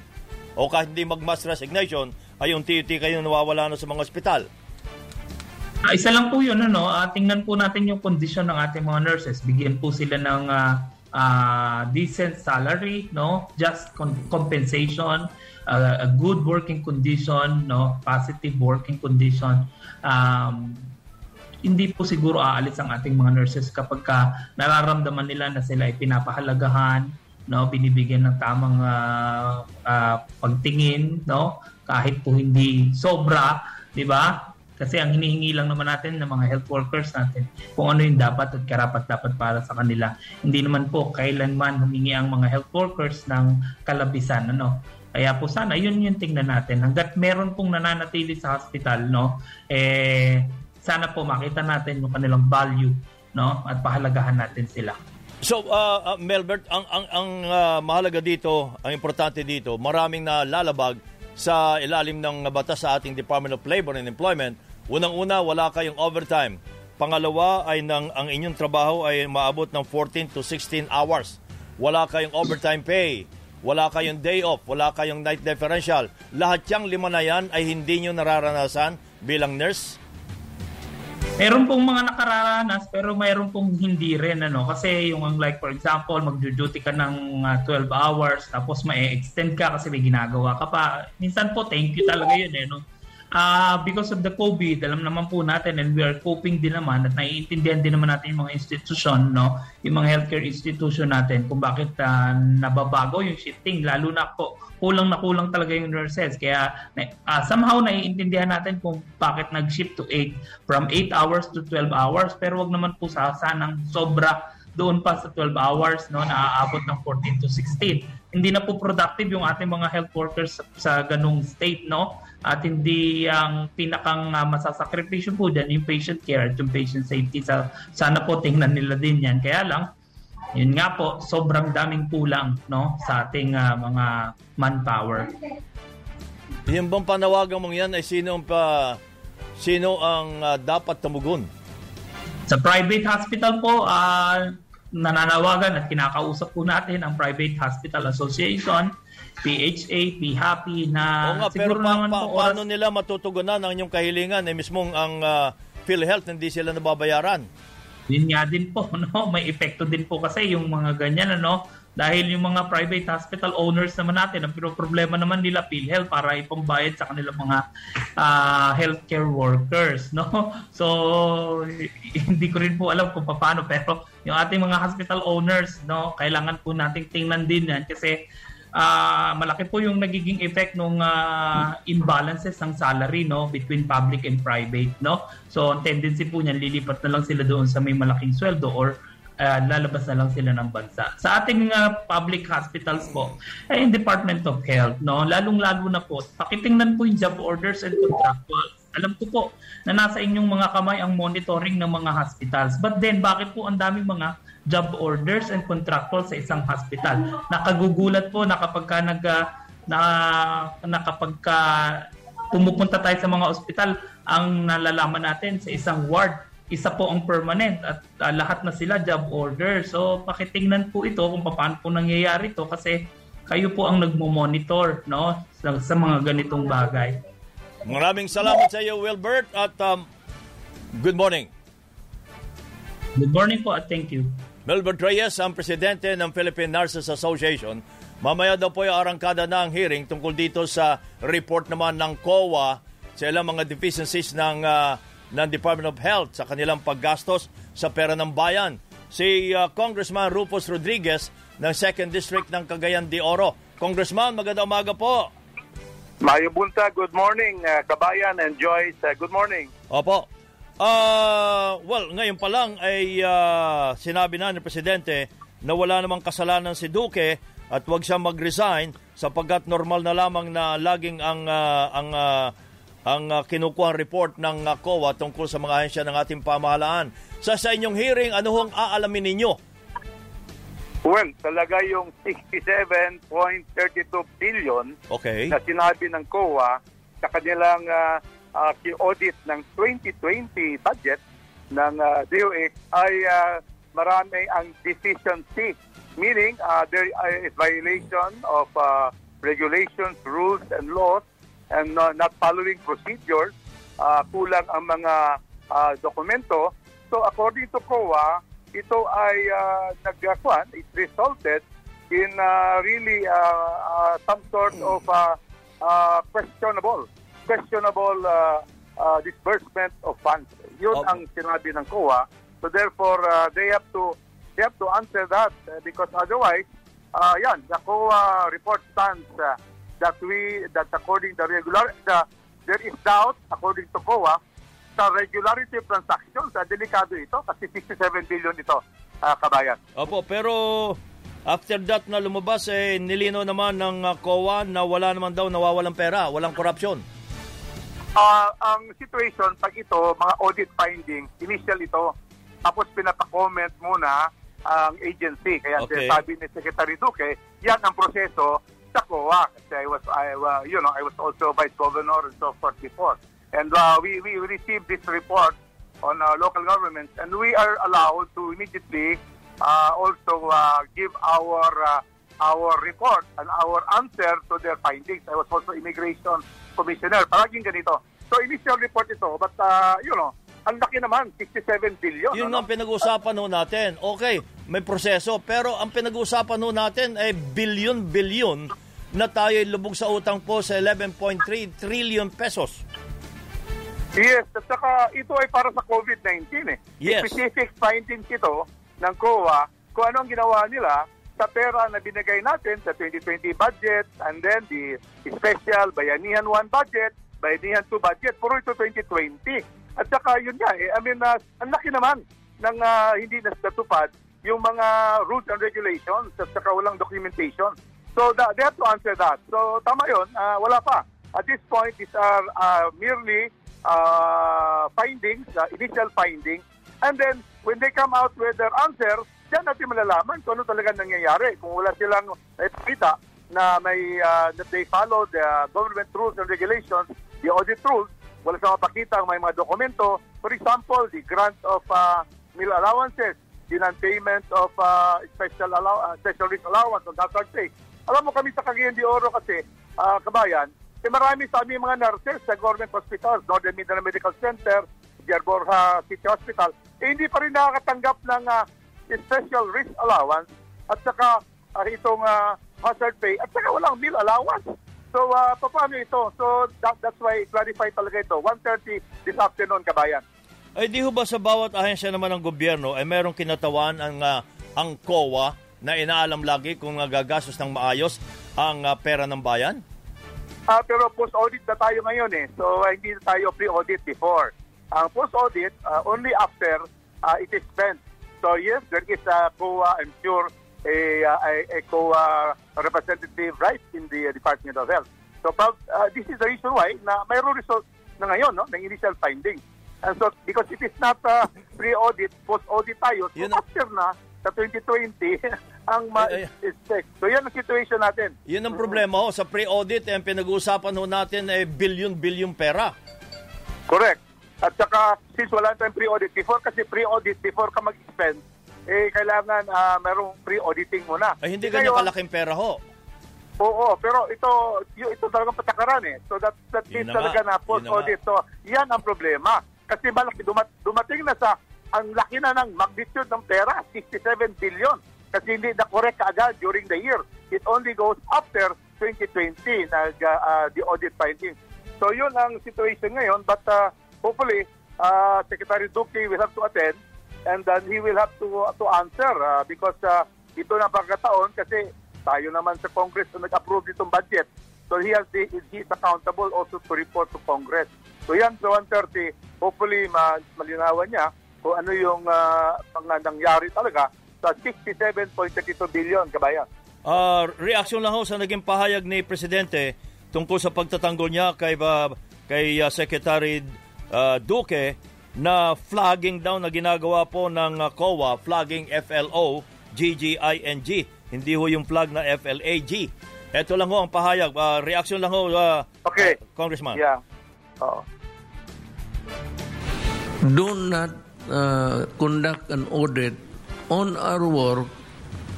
O kahit hindi mag-mass resignation, ay yung unti kayo nawawala na sa mga ospital? Uh, isa lang po yun, ano, uh, tingnan po natin yung kondisyon ng ating mga nurses. Bigyan po sila ng uh, uh, decent salary, no? just con- compensation, uh, a good working condition, no, positive working condition. Um, hindi po siguro aalis ang ating mga nurses kapag ka nararamdaman nila na sila ay pinapahalagahan, no, binibigyan ng tamang uh, uh, pagtingin, no, kahit po hindi sobra, 'di ba? Kasi ang hinihingi lang naman natin ng mga health workers natin kung ano yung dapat at karapat dapat para sa kanila. Hindi naman po kailanman humingi ang mga health workers ng kalabisan ano Kaya po sana yun yung tingnan natin. Hanggat meron pong nananatili sa hospital, no, eh sana po makita natin yung kanilang value, no, at pahalagahan natin sila. So, uh, uh, Melbert, ang, ang, ang uh, mahalaga dito, ang importante dito, maraming na lalabag sa ilalim ng batas sa ating Department of Labor and Employment. Unang-una, wala kayong overtime. Pangalawa ay nang ang inyong trabaho ay maabot ng 14 to 16 hours. Wala kayong overtime pay. Wala kayong day off. Wala kayong night differential. Lahat yang lima na yan ay hindi nyo nararanasan bilang nurse Meron pong mga nakararanas pero mayroon pong hindi rin ano kasi yung like for example magjo-duty ka ng uh, ah, 12 hours tapos ma-extend ka kasi may ginagawa ka pa. Minsan po thank you talaga yun eh no uh, because of the COVID, alam naman po natin and we are coping din naman at naiintindihan din naman natin yung mga institution, no? yung mga healthcare institution natin kung bakit uh, nababago yung shifting. Lalo na po, kulang na kulang talaga yung nurses. Kaya uh, somehow naiintindihan natin kung bakit nag-shift to 8 from 8 hours to 12 hours. Pero wag naman po sa sanang sobra doon pa sa 12 hours no naaabot ng 14 to 16 hindi na po productive yung ating mga health workers sa, sa ganung state no at hindi ang pinakang uh, masasakripisyo po dyan yung patient care at yung patient safety. Sa, sana po tingnan nila din yan. Kaya lang, yun nga po, sobrang daming kulang no, sa ating uh, mga manpower. Yung bang panawagan mong yan ay sino ang, pa, sino ang uh, dapat tumugon? Sa private hospital po, uh, nananawagan at kinakausap po natin ang Private Hospital Association PHA, PHAPI na Oo nga, pero pa, pa, po, paano nila matutugunan ang inyong kahilingan eh mismong ang uh, PhilHealth hindi sila nababayaran? Yun nga din po, no? may epekto din po kasi yung mga ganyan ano, dahil yung mga private hospital owners naman natin, ang problema naman nila PhilHealth para ipambayad sa kanilang mga uh, healthcare workers. No? So, hindi ko rin po alam kung paano pero yung ating mga hospital owners, no, kailangan po nating tingnan din yan kasi uh, malaki po yung nagiging effect ng uh, imbalances ng salary no between public and private no? So ang tendency po niyan lilipat na lang sila doon sa may malaking sweldo or uh, lalabas na lang sila ng bansa. Sa ating uh, public hospitals po ay eh, Department of Health no? Lalong-lalo na po pakitingnan po yung job orders and contractuals. Alam ko po na nasa inyong mga kamay ang monitoring ng mga hospitals. But then, bakit po ang daming mga job orders and contractual sa isang hospital. Nakagugulat po na kapag ka nag na, na kapag ka pumupunta tayo sa mga ospital, ang nalalaman natin sa isang ward, isa po ang permanent at uh, lahat na sila job order. So pakitingnan po ito kung paano po nangyayari ito kasi kayo po ang nagmo-monitor no sa, sa mga ganitong bagay. Maraming salamat sa iyo Wilbert at um, good morning. Good morning po at thank you. Melbourne Reyes, ang presidente ng Philippine Nurses Association. Mamaya daw po yung arangkada na ang hearing tungkol dito sa report naman ng COA sa ilang mga deficiencies ng, uh, ng Department of Health sa kanilang paggastos sa pera ng bayan. Si uh, Congressman Rufus Rodriguez ng 2nd District ng Cagayan de Oro. Congressman, magandang umaga po. Mayo Bunta, good morning. Uh, Kabayan and Joyce, uh, good morning. Opo. Uh, well, ngayon pa lang ay uh, sinabi na ni Presidente na wala namang kasalanan si Duque at wag siya mag-resign sapagkat normal na lamang na laging ang uh, ang uh, ang uh, kinukuha report ng uh, COA tungkol sa mga ahensya ng ating pamahalaan. Sa sa inyong hearing, ano hong aalamin ninyo? Well, talaga yung 67.32 billion okay. na sinabi ng COA sa kanilang uh, uh, audit ng 2020 budget ng uh, DOH ay uh, marami ang deficiency. Meaning, uh, there is violation of uh, regulations, rules, and laws and uh, not following procedures. Uh, kulang ang mga uh, dokumento. So according to COA, ito ay uh, nagkakwan, it resulted in uh, really uh, uh, some sort of uh, uh, questionable questionable uh, uh, disbursement of funds. Yun okay. ang sinabi ng COA. So therefore, uh, they have to they have to answer that uh, because otherwise, uh, yan, the COA report stands uh, that we that according the regular the there is doubt according to COA sa regularity of transactions. Uh, delikado ito kasi 67 billion ito, uh, kabayan. Opo, pero After that na lumabas, eh, nilino naman ng uh, COA na wala naman daw nawawalang pera, walang korupsyon. Ah, ang situation, pag ito, mga audit findings, initial ito, tapos pinapa-comment muna ang agency. Kaya Okay. sabi ni Secretary Duque, yan ang proseso sa COA. Kasi I was, I, uh, you know, I was also Vice Governor and so forth before. And uh, we, we received this report on uh, local governments and we are allowed to immediately uh, also uh, give our uh, our report and our answer to their findings. I was also immigration commissioner. Paraging ganito. So initial report ito, but uh, you know, ang laki naman, 67 billion. Yun ano? ang pinag-uusapan ho natin. Okay, may proseso, pero ang pinag-uusapan ho natin ay bilyon-bilyon na tayo lubog sa utang po sa 11.3 trillion pesos. Yes, at saka ito ay para sa COVID-19 eh. Yes. Specific findings ito ng COA kung ano ang ginawa nila sa pera na binigay natin sa 2020 budget and then the special Bayanihan 1 budget, Bayanihan 2 budget, puro ito 2020. At saka yun nga eh, I mean, uh, ang laki naman ng uh, hindi natupad yung mga rules and regulations at saka walang documentation. So that, they have to answer that. So tama yun, uh, wala pa. At this point, these are uh, merely uh, findings, uh, initial findings. And then, when they come out with their answers, diyan natin malalaman kung ano talaga nangyayari. Kung wala silang ipakita na may uh, that they follow the government rules and regulations, the audit rules, wala silang mapakita may mga dokumento. For example, the grant of uh, meal allowances, the non-payment of uh, special, allow- uh, special risk allowance on hazard pay. Alam mo kami sa Cagayan de Oro kasi, uh, kabayan, eh marami sa aming mga nurses sa government hospitals, Northern Medical Center, Pierre Borja City Hospital, eh hindi pa rin nakakatanggap ng uh, special risk allowance at saka uh, itong uh, hazard pay at saka walang meal allowance. So, uh, paano ito? So, that, that's why clarify talaga ito. 1.30 this afternoon, kabayan. Ay di ho ba sa bawat ahensya naman ng gobyerno ay merong kinatawan ang, ah, ang COA na inaalam lagi kung uh, gagastos ng maayos ang ah, pera ng bayan? Ah, pero post-audit na tayo ngayon eh. So, ah, hindi na tayo pre-audit before. Ang post-audit, ah, only after ah, it is spent. So, yes, there is a COA, I'm sure, a, a, a COA representative right in the uh, Department of Health. So, ah, this is the reason why na mayroong result na ngayon, no, ng initial findings. And so, because it is not uh, pre-audit, post-audit tayo, so Yun- after na, sa 2020, ang ma-expect. So, yan ang situation natin. Yun ang problema ho. Sa pre-audit, eh, ang pinag-uusapan ho natin ay bilyon-bilyon pera. Correct. At saka, since wala tayong pre-audit before, kasi pre-audit before ka mag-spend, eh, kailangan ah, merong pre-auditing muna. Ay hindi ganyan kalaking pera ho. Oo, pero ito, ito talagang patakaran eh. So that, that means talaga na Yun post-audit. So, yan ang problema. Kasi malaki, dumat, dumating na sa, ang laki na ng magnitude ng pera, 67 billion. Kasi hindi na correct kaagad during the year. It only goes after 2020 na uh, the audit findings. So yun ang situation ngayon. But uh, hopefully, uh, Secretary Duque will have to attend and then he will have to to answer uh, because uh, ito na pagkataon kasi tayo naman sa Congress na nag-approve itong budget. So he has he is accountable also to report to Congress. So yan, sa 130, hopefully ma malinawan niya kung ano yung uh, mga nangyari talaga sa 67.32 billion, kabayan. Ah, reaksyon lang ho sa naging pahayag ni Presidente tungkol sa pagtatanggol niya kay, ba, kay ah, Secretary ah, Duque na flagging daw na ginagawa po ng ah, COA, flagging FLO, GGING. Hindi ho yung flag na FLAG. Ito lang ho ang pahayag. Ah, reaksyon lang ho, ah, Okay. ah, Congressman. Yeah. Oo. do not uh, conduct an audit on our work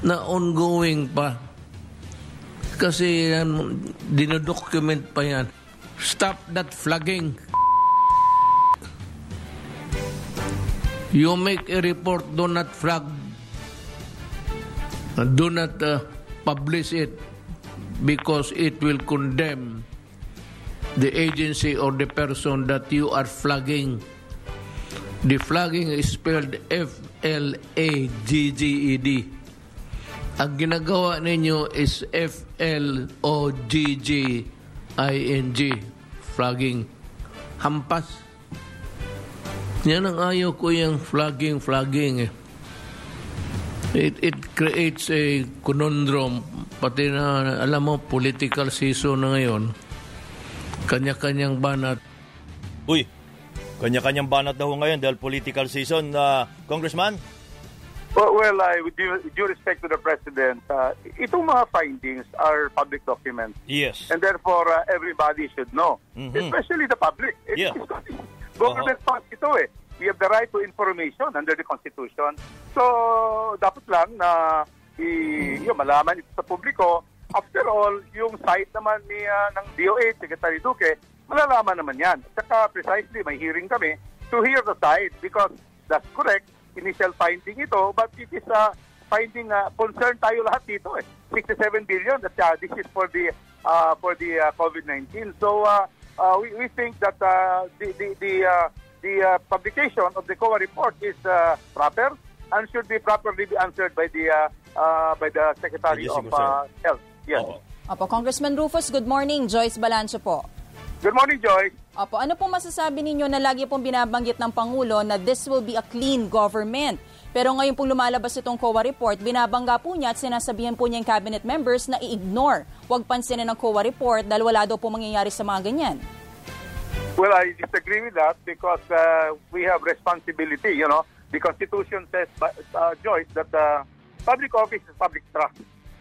na ongoing pa. Kasi yan, dinodocument pa yan. Stop that flagging. You make a report, do not flag. Do not uh, publish it because it will condemn the agency or the person that you are flagging. The flagging is spelled F-L-A-G-G-E-D. Ang ginagawa ninyo is F-L-O-G-G-I-N-G. Flagging. Hampas. Yan ang ayaw ko yung flagging, flagging eh. It, it creates a conundrum, pati na, alam mo, political season na ngayon, kanya-kanyang banat. Uy, kanya-kanyang banat na ho ngayon dahil political season. Uh, Congressman? Well, well uh, with, due, with due respect to the President, uh, itong mga findings are public documents. Yes. And therefore, uh, everybody should know, Mhm. especially the public. It- Yeah. it's government funds ito eh. We have the right to information under the Constitution. So, dapat lang na i, yun, malaman ito sa publiko. After all, yung site naman ni ah, ng DOH, Secretary Duque, malalaman naman yan. At saka precisely, may hearing kami to hear the side because that's correct, initial finding ito, but it is a finding uh, concern tayo lahat dito eh. 67 billion, that, uh, this is for the uh, for the uh, COVID-19. So, uh, uh, we, we think that uh, the, the, the, uh, the uh, publication of the COA report is uh, proper and should be properly be answered by the uh, uh, by the Secretary Yes, of uh, Health. Yes. Opo, Congressman Rufus, good morning. Joyce Balancho po. Good morning, Joyce. Opo, ano pong masasabi ninyo na lagi pong binabanggit ng Pangulo na this will be a clean government? Pero ngayon pong lumalabas itong COA report, binabangga po niya at sinasabihan po niya yung cabinet members na i-ignore. Huwag pansinin ng COA report dahil wala daw po mangyayari sa mga ganyan. Well, I disagree with that because uh, we have responsibility. You know, the Constitution says, uh, Joyce, that uh, public office is public trust,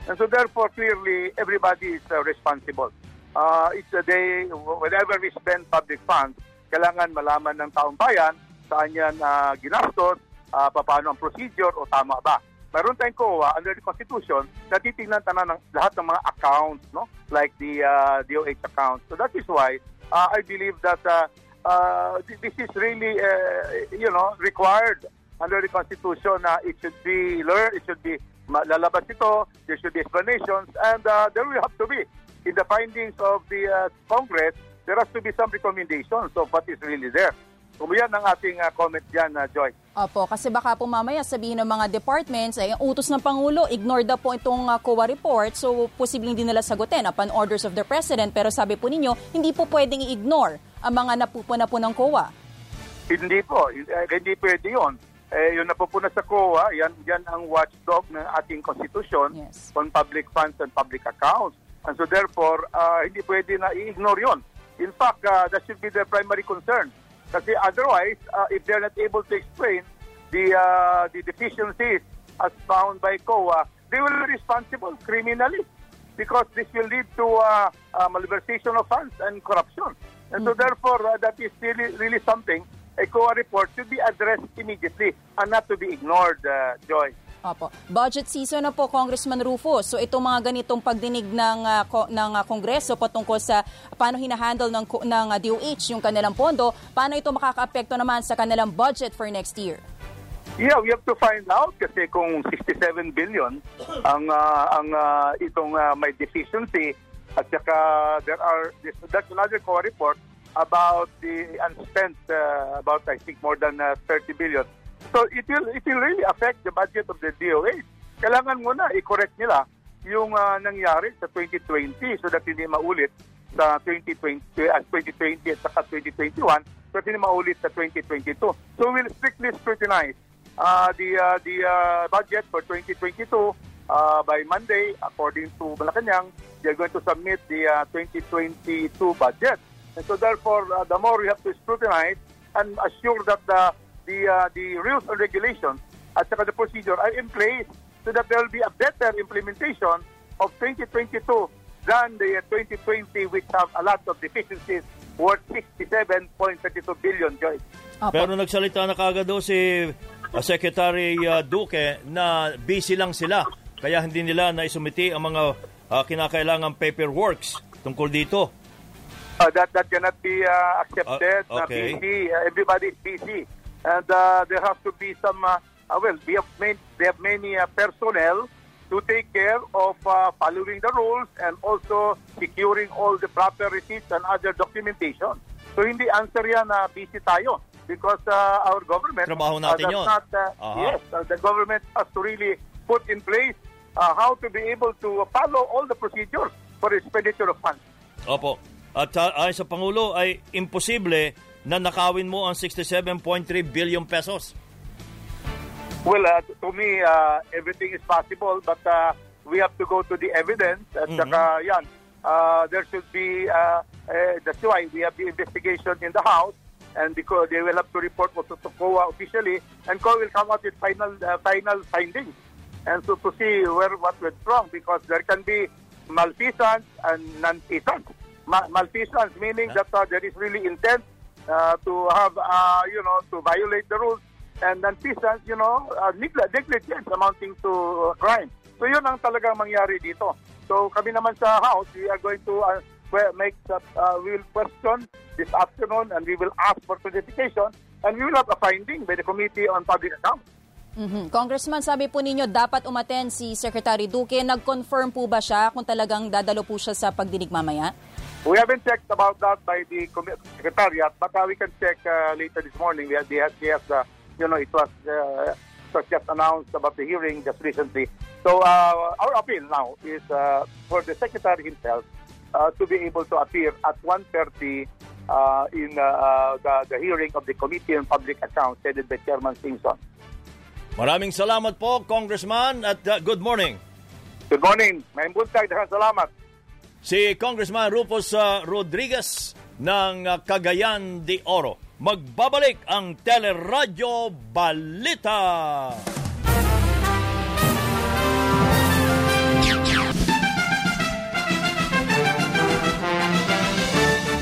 and so therefore, clearly, everybody is uh, responsible. Uh, it's a day whenever we spend public funds, kailangan malaman ng taong bayan saan yan uh, ginastos, uh, paano ang procedure o tama ba. Meron tayong COA under the Constitution na titingnan tanan ng lahat ng mga accounts, no? like the uh, DOH account. So that is why uh, I believe that uh, uh, th- this is really, uh, you know, required under the Constitution na it should be learned, it should be lalabas ito, there should be explanations, and uh, there will have to be. In the findings of the uh, Congress, there has to be some recommendations of what is really there. So yan ang ating uh, comment dyan, uh, Joy. Opo, kasi baka po mamaya sabihin ng mga departments, ay ang utos ng Pangulo, ignore daw po itong uh, COA report, so posibleng din nila sagutin upon orders of the President. Pero sabi po ninyo, hindi po pwedeng i-ignore ang mga napupuna po ng COA. Hindi po, eh, hindi pwede yun. Eh, yung napupuna sa COA, yan, yan ang watchdog ng ating konstitusyon Yes. on public funds and public accounts. And so therefore, uh, hindi pwede na i-ignore yun. In fact, uh, that should be the primary concern. Kasi otherwise, uh, if they're not able to explain the uh, the deficiencies as found by COA, they will be responsible criminally because this will lead to uh, uh, malversation of funds and corruption. And so therefore, uh, that is really, really something a COA report should be addressed immediately and not to be ignored, uh, Joy. Opo. Budget season na po, Congressman Rufo. So itong mga ganitong pagdinig ng, uh, ng uh, Kongreso patungkol sa paano hinahandle ng, ng uh, DOH yung kanilang pondo, paano ito makakaapekto naman sa kanilang budget for next year? Yeah, we have to find out kasi kung 67 billion ang uh, ang uh, itong uh, may deficiency at saka there are that's another COA report about the unspent uh, about I think more than uh, 30 billion. So it will it will really affect the budget of the DOH. Kailangan muna i-correct nila yung uh, nangyari sa 2020 so that hindi maulit sa 2020 at 2020 at saka 2021 so that hindi maulit sa 2022. So we'll strictly scrutinize uh, the uh, the uh, budget for 2022 uh, by Monday according to Malacanang they're going to submit the uh, 2022 budget and so therefore uh, the more we have to scrutinize and assure that the the uh, the rules and regulations at saka the procedure are in place so that there will be a better implementation of 2022 than the 2020 which have a lot of deficiencies worth 67.32 billion, Joyce. Pero nagsalita na kagad daw si uh, Secretary uh, Duque na busy lang sila. Kaya hindi nila naisumiti ang mga uh, kinakailangang paperworks tungkol dito. Uh, that that cannot be uh, accepted. Uh, okay. Uh, busy, uh, everybody is busy, and uh, there has to be some. Uh, uh, well, we have made they have many uh, personnel to take care of uh, following the rules and also securing all the proper receipts and other documentation. So hindi answer yan na busy tayo because uh, our government Trabaho natin uh, does yun. not. Uh, Aha. Yes, uh, the government has to really put in place uh, how to be able to follow all the procedures for expenditure of funds. Opo. At uh, ayon sa Pangulo ay imposible na nakawin mo ang 67.3 billion pesos. Well, uh, to me, uh, everything is possible, but uh, we have to go to the evidence. At Mhm. saka, yan, uh, there should be, uh, uh, that's why we have the investigation in the House, and because they will have to report also to COA officially, and COA will come out with final uh, final findings, and so to see where what went wrong, because there can be malfeasance and non-feasance. Ma- malfeasance meaning that uh, there is really intent uh, to have, uh, you know, to violate the rules, and non-feasance, you know, uh, negli- negligence amounting to uh, crime. So yun ang talagang mangyari dito. So kami naman sa House, we are going to uh, make that, uh, we will question this afternoon and we will ask for clarification and we will have a finding by the Committee on Public Accounts. Mhm. Congressman, sabi po ninyo dapat umaten si Secretary Duque. Nag-confirm po ba siya kung talagang dadalo po siya sa pagdinig mamaya? We haven't checked about that by the Secretariat, but uh, we can check uh, later this morning. We had, we had, had uh, you know, it was, uh, it was just announced about the hearing just recently. So uh, our appeal now is uh, for the Secretary himself uh, to be able to appear at 1.30 uh, in uh, the, the hearing of the Committee on Public Accounts headed by Chairman Simpson. Maraming salamat po, Congressman, at uh, good morning. Good morning. May buntag. Salamat. Si Congressman Rufus uh, Rodriguez ng uh, Cagayan de Oro. Magbabalik ang Teleradyo Balita.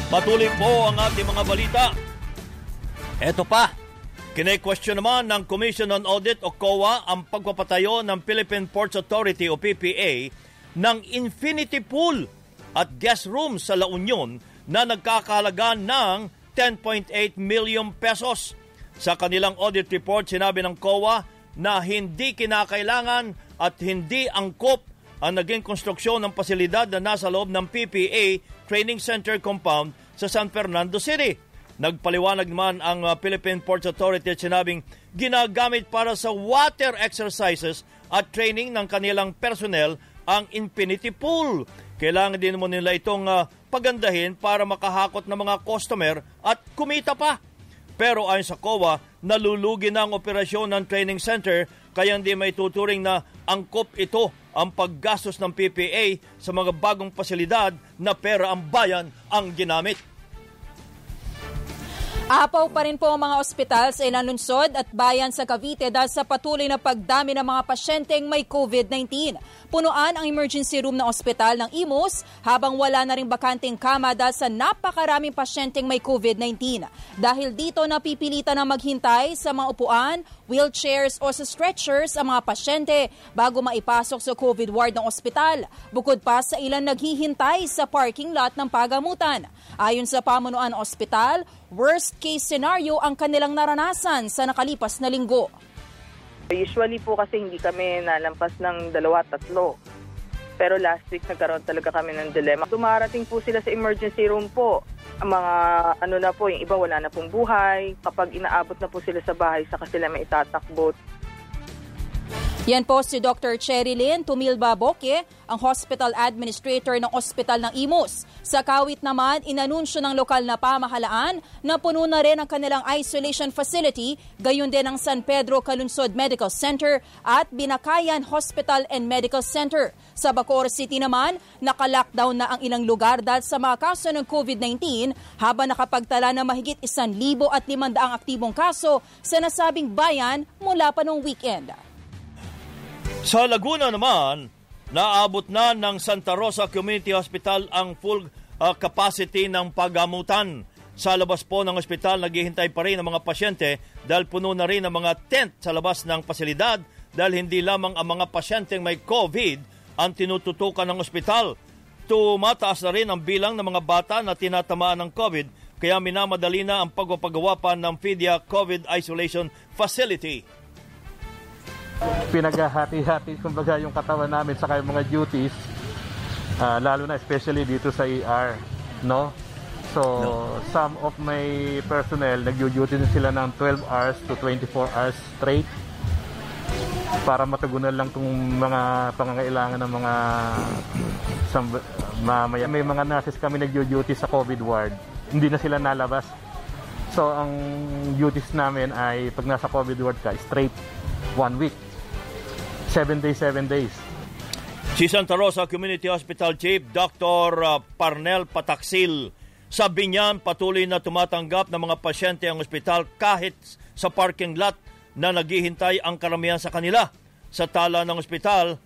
Patuloy po ang ating mga balita. Eto pa, kine-question naman ng Commission on Audit o COA ang pagpapatayo ng Philippine Ports Authority o PPA ng infinity pool at guest room sa La Union na nagkakahalaga ng 10.8 million pesos. Sa kanilang audit report, sinabi ng COA na hindi kinakailangan at hindi angkop ang naging konstruksyon ng pasilidad na nasa loob ng PPA Training Center compound sa San Fernando City. Nagpaliwanag naman ang uh, Philippine Ports Authority at sinabing ginagamit para sa water exercises at training ng kanilang personnel ang infinity pool. Kailangan din mo nila itong uh, pagandahin para makahakot ng mga customer at kumita pa. Pero ayon sa COA, nalulugi na ang operasyon ng training center kaya hindi may tuturing na angkop ito ang paggastos ng PPA sa mga bagong pasilidad na pera ang bayan ang ginamit. Apaw pa rin po ang mga ospital sa ilang at bayan sa Cavite dahil sa patuloy na pagdami ng mga pasyenteng may COVID-19. Punuan ang emergency room ng ospital ng Imus habang wala na ring bakanteng kama dahil sa napakaraming pasyenteng may COVID-19. Dahil dito napipilitan na maghintay sa mga upuan, wheelchairs o sa stretchers ang mga pasyente bago maipasok sa COVID ward ng ospital. Bukod pa sa ilan naghihintay sa parking lot ng pagamutan. Ayon sa pamunuan ng ospital, worst case scenario ang kanilang naranasan sa nakalipas na linggo. Usually po kasi hindi kami nalampas ng dalawa, tatlo. Pero last week nagkaroon talaga kami ng dilemma. Dumarating po sila sa emergency room po. Ang mga ano na po, yung iba wala na pong buhay. Kapag inaabot na po sila sa bahay, saka sila may itatakbo. Yan po si Dr. Cherilyn Tumilba Boke, ang hospital administrator ng Ospital ng Imus. Sa kawit naman, inanunsyo ng lokal na pamahalaan na puno na rin ang kanilang isolation facility, gayon din ang San Pedro Calunsod Medical Center at Binakayan Hospital and Medical Center. Sa Bacoor City naman, naka-lockdown na ang ilang lugar dahil sa mga kaso ng COVID-19 habang nakapagtala na mahigit 1,500 aktibong kaso sa nasabing bayan mula pa noong weekend. Sa Laguna naman, naabot na ng Santa Rosa Community Hospital ang full uh, capacity ng pagamutan. Sa labas po ng ospital, naghihintay pa rin ang mga pasyente dahil puno na rin ang mga tent sa labas ng pasilidad dahil hindi lamang ang mga pasyenteng may COVID ang tinututukan ng ospital. Tumataas na rin ang bilang ng mga bata na tinatamaan ng COVID kaya minamadali na ang pagpapagawa pa ng FIDIA COVID Isolation Facility pinaghahati-hati kumbaga yung katawan namin sa yung mga duties. Uh, lalo na especially dito sa ER no? So no. some of my personnel nagjo-duty din sila ng 12 hours to 24 hours straight. Para matugunan lang tong mga pangangailangan ng mga mamaya. May mga nurses kami nagjo-duty sa COVID ward. Hindi na sila nalabas. So ang duties namin ay pag nasa COVID ward ka straight one week. Seven days, seven days. Si Santa Rosa Community Hospital Chief Dr. uh, Parnel Pataksil sa Binyan patuloy na tumatanggap ng mga pasyente ang ospital kahit sa parking lot na naghihintay ang karamihan sa kanila. Sa tala ng ospital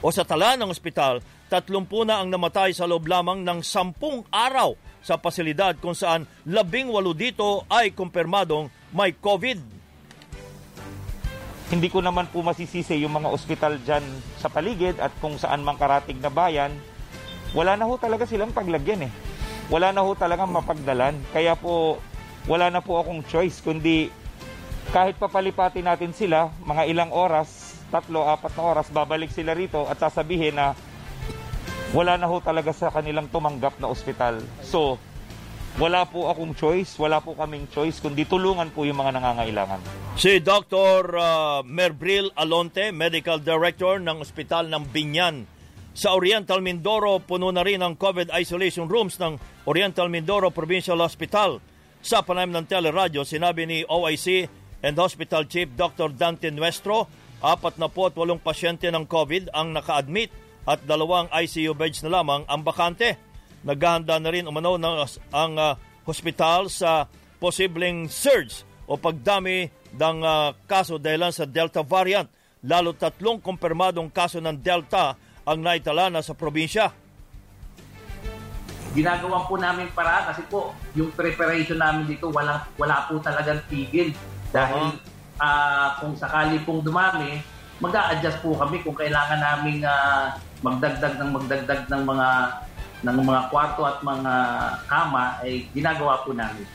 o sa tala ng ospital, 30 na ang namatay sa loob lamang ng 10 araw sa pasilidad kung saan labing walo dito ay kumpirmadong may COVID hindi ko naman po masisisi yung mga ospital dyan sa paligid at kung saan mang karating na bayan, wala na ho talaga silang paglagyan eh. Wala na ho talaga mapagdalan. Kaya po, wala na po akong choice kundi kahit papalipatin natin sila, mga ilang oras, tatlo, apat na oras, babalik sila rito at sasabihin na wala na ho talaga sa kanilang tumanggap na ospital. So, wala po akong choice, wala po kaming choice, kundi tulungan po yung mga nangangailangan. Si Dr. Uh, Merbril Alonte, Medical Director ng Ospital ng Binyan. Sa Oriental Mindoro, puno na rin ang COVID isolation rooms ng Oriental Mindoro Provincial Hospital. Sa panayam ng teleradyo, sinabi ni OIC and Hospital Chief Dr. Dante Nuestro, apat na po at walong pasyente ng COVID ang naka-admit at dalawang ICU beds na lamang ang bakante naghahanda na rin umano ng, ang uh, hospital sa posibleng surge o pagdami ng uh, kaso dahil sa Delta variant. Lalo tatlong kumpirmadong kaso ng Delta ang naitala na sa probinsya. Ginagawa po namin para kasi po yung preparation namin dito wala, wala po talagang tigil. Dahil uh-huh. uh, kung sakali pong dumami, mag adjust po kami kung kailangan namin uh, magdagdag ng magdagdag ng mga ng mga kwarto at mga kama ay ginagawa po namin.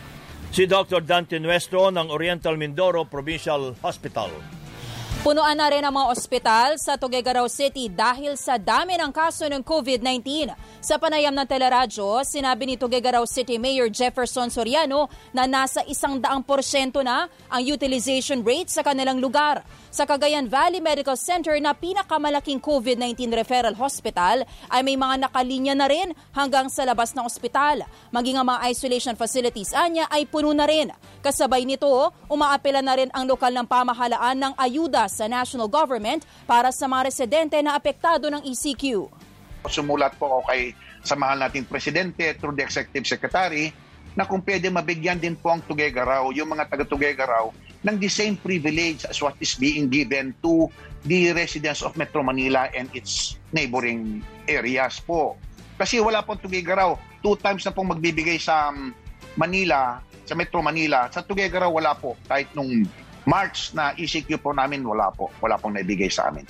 Si Dr. Dante Nuestro ng Oriental Mindoro Provincial Hospital. Punuan na rin ang mga ospital sa Tuguegarao City dahil sa dami ng kaso ng COVID-19. Sa panayam ng teleradyo, sinabi ni Tuguegarao City Mayor Jefferson Soriano na nasa isang daang porsyento na ang utilization rate sa kanilang lugar. Sa Cagayan Valley Medical Center na pinakamalaking COVID-19 referral hospital ay may mga nakalinya na rin hanggang sa labas ng ospital. Maging ang mga isolation facilities anya ay puno na rin. Kasabay nito, umaapela na rin ang lokal ng pamahalaan ng ayuda sa national government para sa mga residente na apektado ng ECQ. Sumulat po ako kay sa mahal nating presidente through the executive secretary na kung pwede mabigyan din po ang Tugegaraw, yung mga taga-Tugegaraw, ng the same privilege as what is being given to the residents of Metro Manila and its neighboring areas po. Kasi wala pong Tugegaraw. Two times na pong magbibigay sa um, Manila, sa Metro Manila. Sa Tugegaraw wala po. Kahit nung March na ECQ po namin, wala po. Wala pong naibigay sa amin.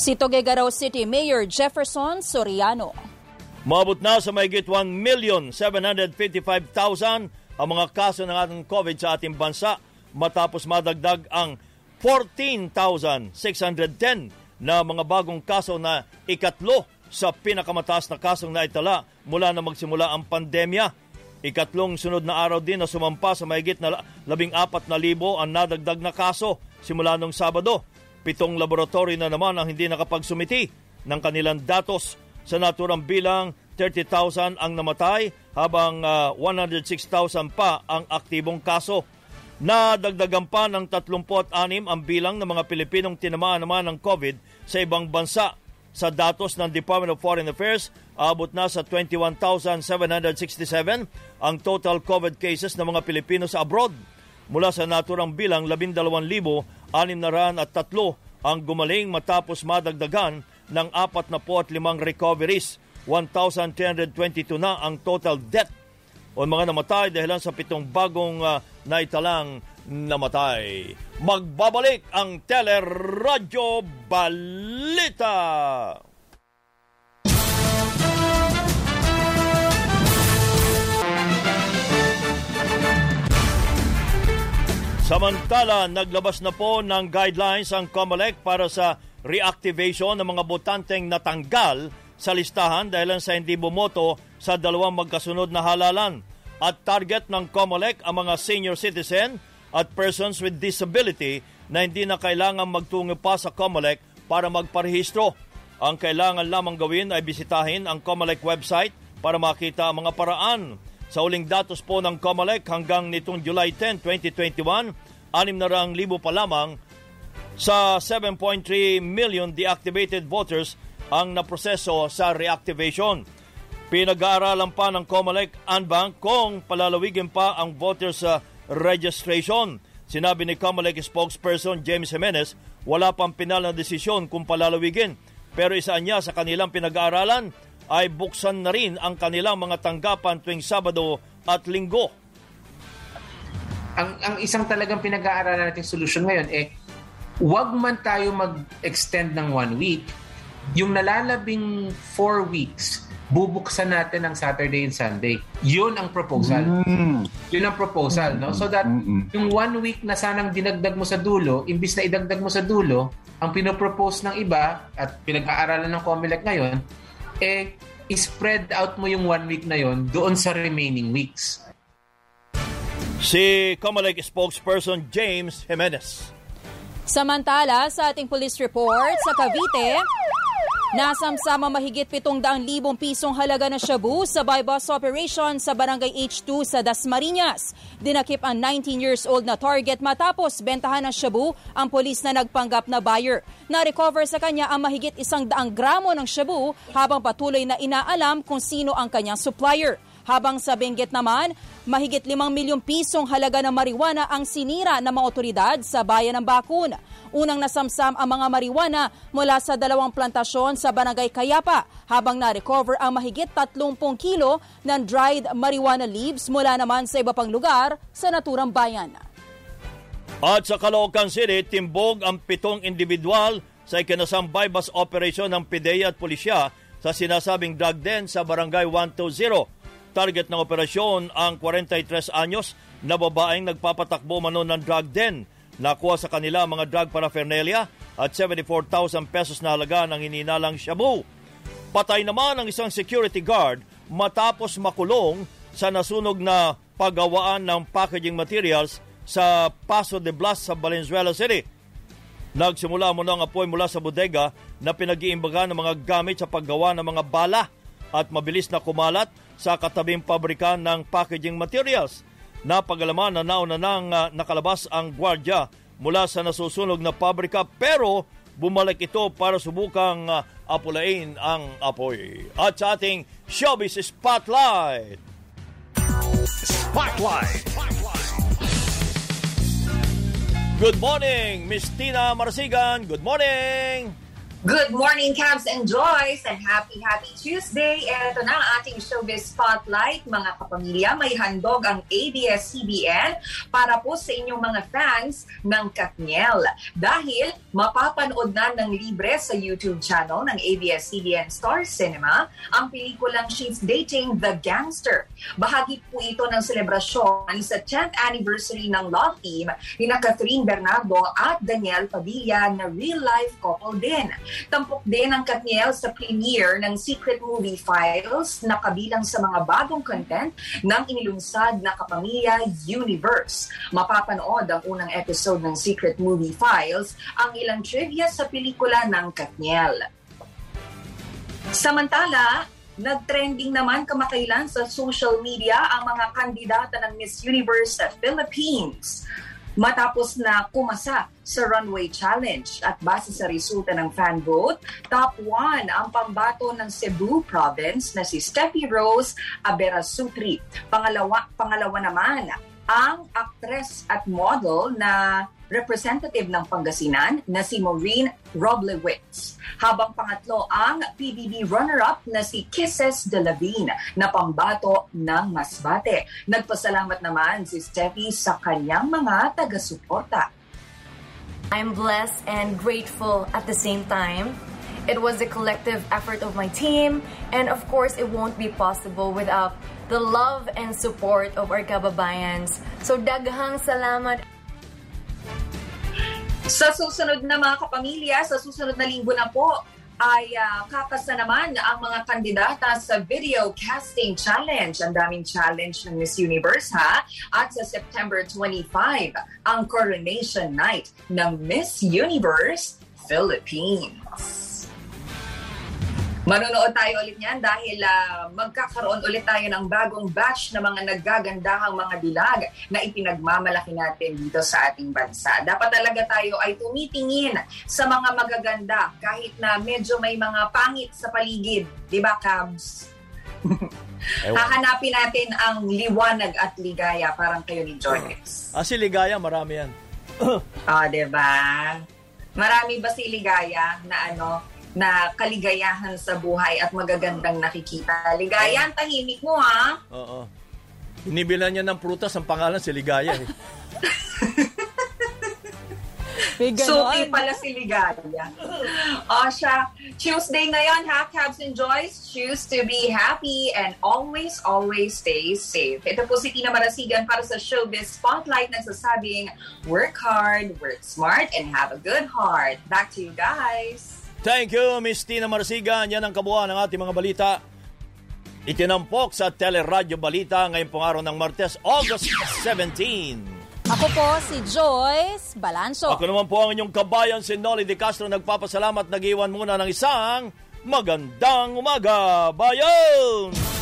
Si Tuguegarao City Mayor Jefferson Soriano. Mabot na sa mayigit 1,755,000 ang mga kaso ng ating COVID sa ating bansa matapos madagdag ang 14,610 na mga bagong kaso na ikatlo sa pinakamataas na kasong naitala mula na magsimula ang pandemya. Ikatlong sunod na araw din na sumampa sa mahigit na 14,000 ang nadagdag na kaso simula nung Sabado. Pitong laboratory na naman ang hindi nakapagsumiti ng kanilang datos sa naturang bilang 30,000 ang namatay habang uh, ah, 106,000 pa ang aktibong kaso. Nadagdagan pa ng 36 ang bilang ng mga Pilipinong tinamaan naman ng COVID sa ibang bansa. Sa datos ng Department of Foreign Affairs, abot na sa 21,767 ang total COVID cases ng mga Pilipino sa abroad. Mula sa naturang bilang 12,603 ang gumaling matapos madagdagan ng 45 recoveries. 1,322 na ang total death o mga namatay dahil sa pitong bagong uh, naitalang namatay. Magbabalik ang Teleradyo Balita. Samantala, naglabas na po ng guidelines ang COMELEC para sa reactivation ng mga botanteng natanggal sa listahan dahil sa hindi bumoto sa dalawang magkasunod na halalan. At target ng COMELEC ang mga senior citizen at persons with disability na hindi na kailangan magtungo pa sa COMELEC para magparehistro. Ang kailangan lamang gawin ay bisitahin ang COMELEC website para makita ang mga paraan sa uling datos po ng COMELEC hanggang nitong July 10, 2021, 600,000 pa lamang Sa 7.3 million deactivated voters ang naproseso sa reactivation. Pinag-aaralan pa ng Comelec Anbank kung palalawigin pa ang voters uh, registration. Sinabi ni Comelec spokesperson James Jimenez, wala pang pinal na desisyon kung palalawigin. Pero isa niya sa kanilang pinag-aaralan ay buksan na rin ang kanilang mga tanggapan tuwing Sabado at Linggo. Ang, ang isang talagang pinag-aaralan nating solusyon ngayon eh, wag man tayo mag-extend ng one week, yung nalalabing four weeks, bubuksan natin ang Saturday and Sunday. Yun ang proposal. Mm. Yun ang proposal, no? So that yung one week na sanang dinagdag mo sa dulo, imbis na idagdag mo sa dulo, ang pinopropose ng iba at pinag-aaralan ng COMELEC ngayon, eh, spread out mo yung one week na yon doon sa remaining weeks. Si COMELEC spokesperson James Jimenez. Samantala, sa ating police report sa Cavite, Nasamsama mahigit 700,000 pisong halaga na shabu sa buy bus operation sa Barangay H2 sa Dasmariñas. Dinakip ang 19 years old na target matapos bentahan ng shabu ang polis na nagpanggap na buyer. Na-recover sa kanya ang mahigit isang daang gramo ng shabu habang patuloy na inaalam kung sino ang kanyang supplier. Habang sa Benguet naman, mahigit 5 milyong pisong halaga ng marijuana ang sinira ng mga otoridad sa bayan ng Bakun. Unang nasamsam ang mga marijuana mula sa dalawang plantasyon sa Barangay Kayapa habang na-recover ang mahigit 30 kilo ng dried marijuana leaves mula naman sa iba pang lugar sa naturang bayan. At sa Caloocan City, timbog ang pitong individual sa ikinasang bypass operation ng PIDEA at pulisya sa sinasabing drug den sa Barangay 120. Target ng operasyon ang 43 anyos na babaeng nagpapatakbo mano ng drug den Nakuha sa kanila mga drug paraphernalia at 74,000 pesos na halaga ng hininalang shabu. Patay naman ang isang security guard matapos makulong sa nasunog na paggawaan ng packaging materials sa Paso de Blas sa Valenzuela City. Nagsimula mo ang apoy mula sa bodega na pinag-iimbaga ng mga gamit sa paggawa ng mga bala at mabilis na kumalat sa katabing pabrika ng packaging materials. Napagalaman na nauna nang uh, nakalabas ang gwardya mula sa nasusunog na pabrika pero bumalik ito para subukang uh, apulain ang apoy. At sa ating Showbiz Spotlight! Spotlight! Good morning, Miss Tina Marasigan. Good morning! Good morning, Cabs and Joyce, and happy, happy Tuesday. Ito na ang ating showbiz spotlight. Mga kapamilya, may handog ang ABS-CBN para po sa inyong mga fans ng Katniel. Dahil mapapanood na ng libre sa YouTube channel ng ABS-CBN Star Cinema ang pelikulang She's Dating the Gangster. Bahagi po ito ng selebrasyon sa 10th anniversary ng Love Team ni Catherine Bernardo at Daniel Padilla na real-life couple din. Tampok din ang Katniel sa premiere ng Secret Movie Files na kabilang sa mga bagong content ng inilunsad na Kapamilya Universe. Mapapanood ang unang episode ng Secret Movie Files ang ilang trivia sa pelikula ng Katniel. Samantala, Nag-trending naman kamakailan sa social media ang mga kandidata ng Miss Universe sa Philippines matapos na kumasa sa Runway Challenge. At base sa resulta ng fan vote, top 1 ang pambato ng Cebu Province na si Steffi Rose Aberasutri. Pangalawa, pangalawa naman ang actress at model na representative ng Pangasinan na si Maureen Roblewitz. Habang pangatlo ang PBB runner-up na si Kisses de Lavine na pambato ng Masbate. Nagpasalamat naman si Steffi sa kanyang mga taga-suporta. I'm blessed and grateful at the same time. It was a collective effort of my team, and of course, it won't be possible without the love and support of our kababayans. So, daghang salamat. Sa susunod na mga kapamilya, sa susunod na linggo na po, ay uh, kakasa naman ang mga kandidata sa Video Casting Challenge. Ang daming challenge ng Miss Universe ha. At sa September 25, ang Coronation Night ng Miss Universe Philippines. Manonood tayo ulit niyan dahil uh, magkakaroon ulit tayo ng bagong batch na mga naggagandahang mga dilag na ipinagmamalaki natin dito sa ating bansa. Dapat talaga tayo ay tumitingin sa mga magaganda kahit na medyo may mga pangit sa paligid. Di ba, Cabs? Hahanapin natin ang liwanag at ligaya parang kayo ni Joyce. Ah, si ligaya, marami yan. Ah, uh, 'di ba? Marami ba si ligaya na ano na kaligayahan sa buhay at magagandang nakikita. Ligaya, ang tahimik mo ha. Oo. Inibilan niya ng prutas ang pangalan si Ligaya. Eh. Suki pala si Ligaya. O siya, Tuesday ngayon ha, Cabs and Joys. Choose to be happy and always, always stay safe. Ito po si Tina Marasigan para sa Showbiz Spotlight nagsasabing, work hard, work smart, and have a good heart. Back to you guys. Thank you, Miss Tina Marsigan. Yan ang kabuuan ng ating mga balita. Itinampok sa Teleradyo Balita ngayong pong araw ng Martes, August 17. Ako po si Joyce Balanso. Ako naman po ang inyong kabayan si Nolly De Castro. Nagpapasalamat nag-iwan muna ng isang magandang umaga, bayan!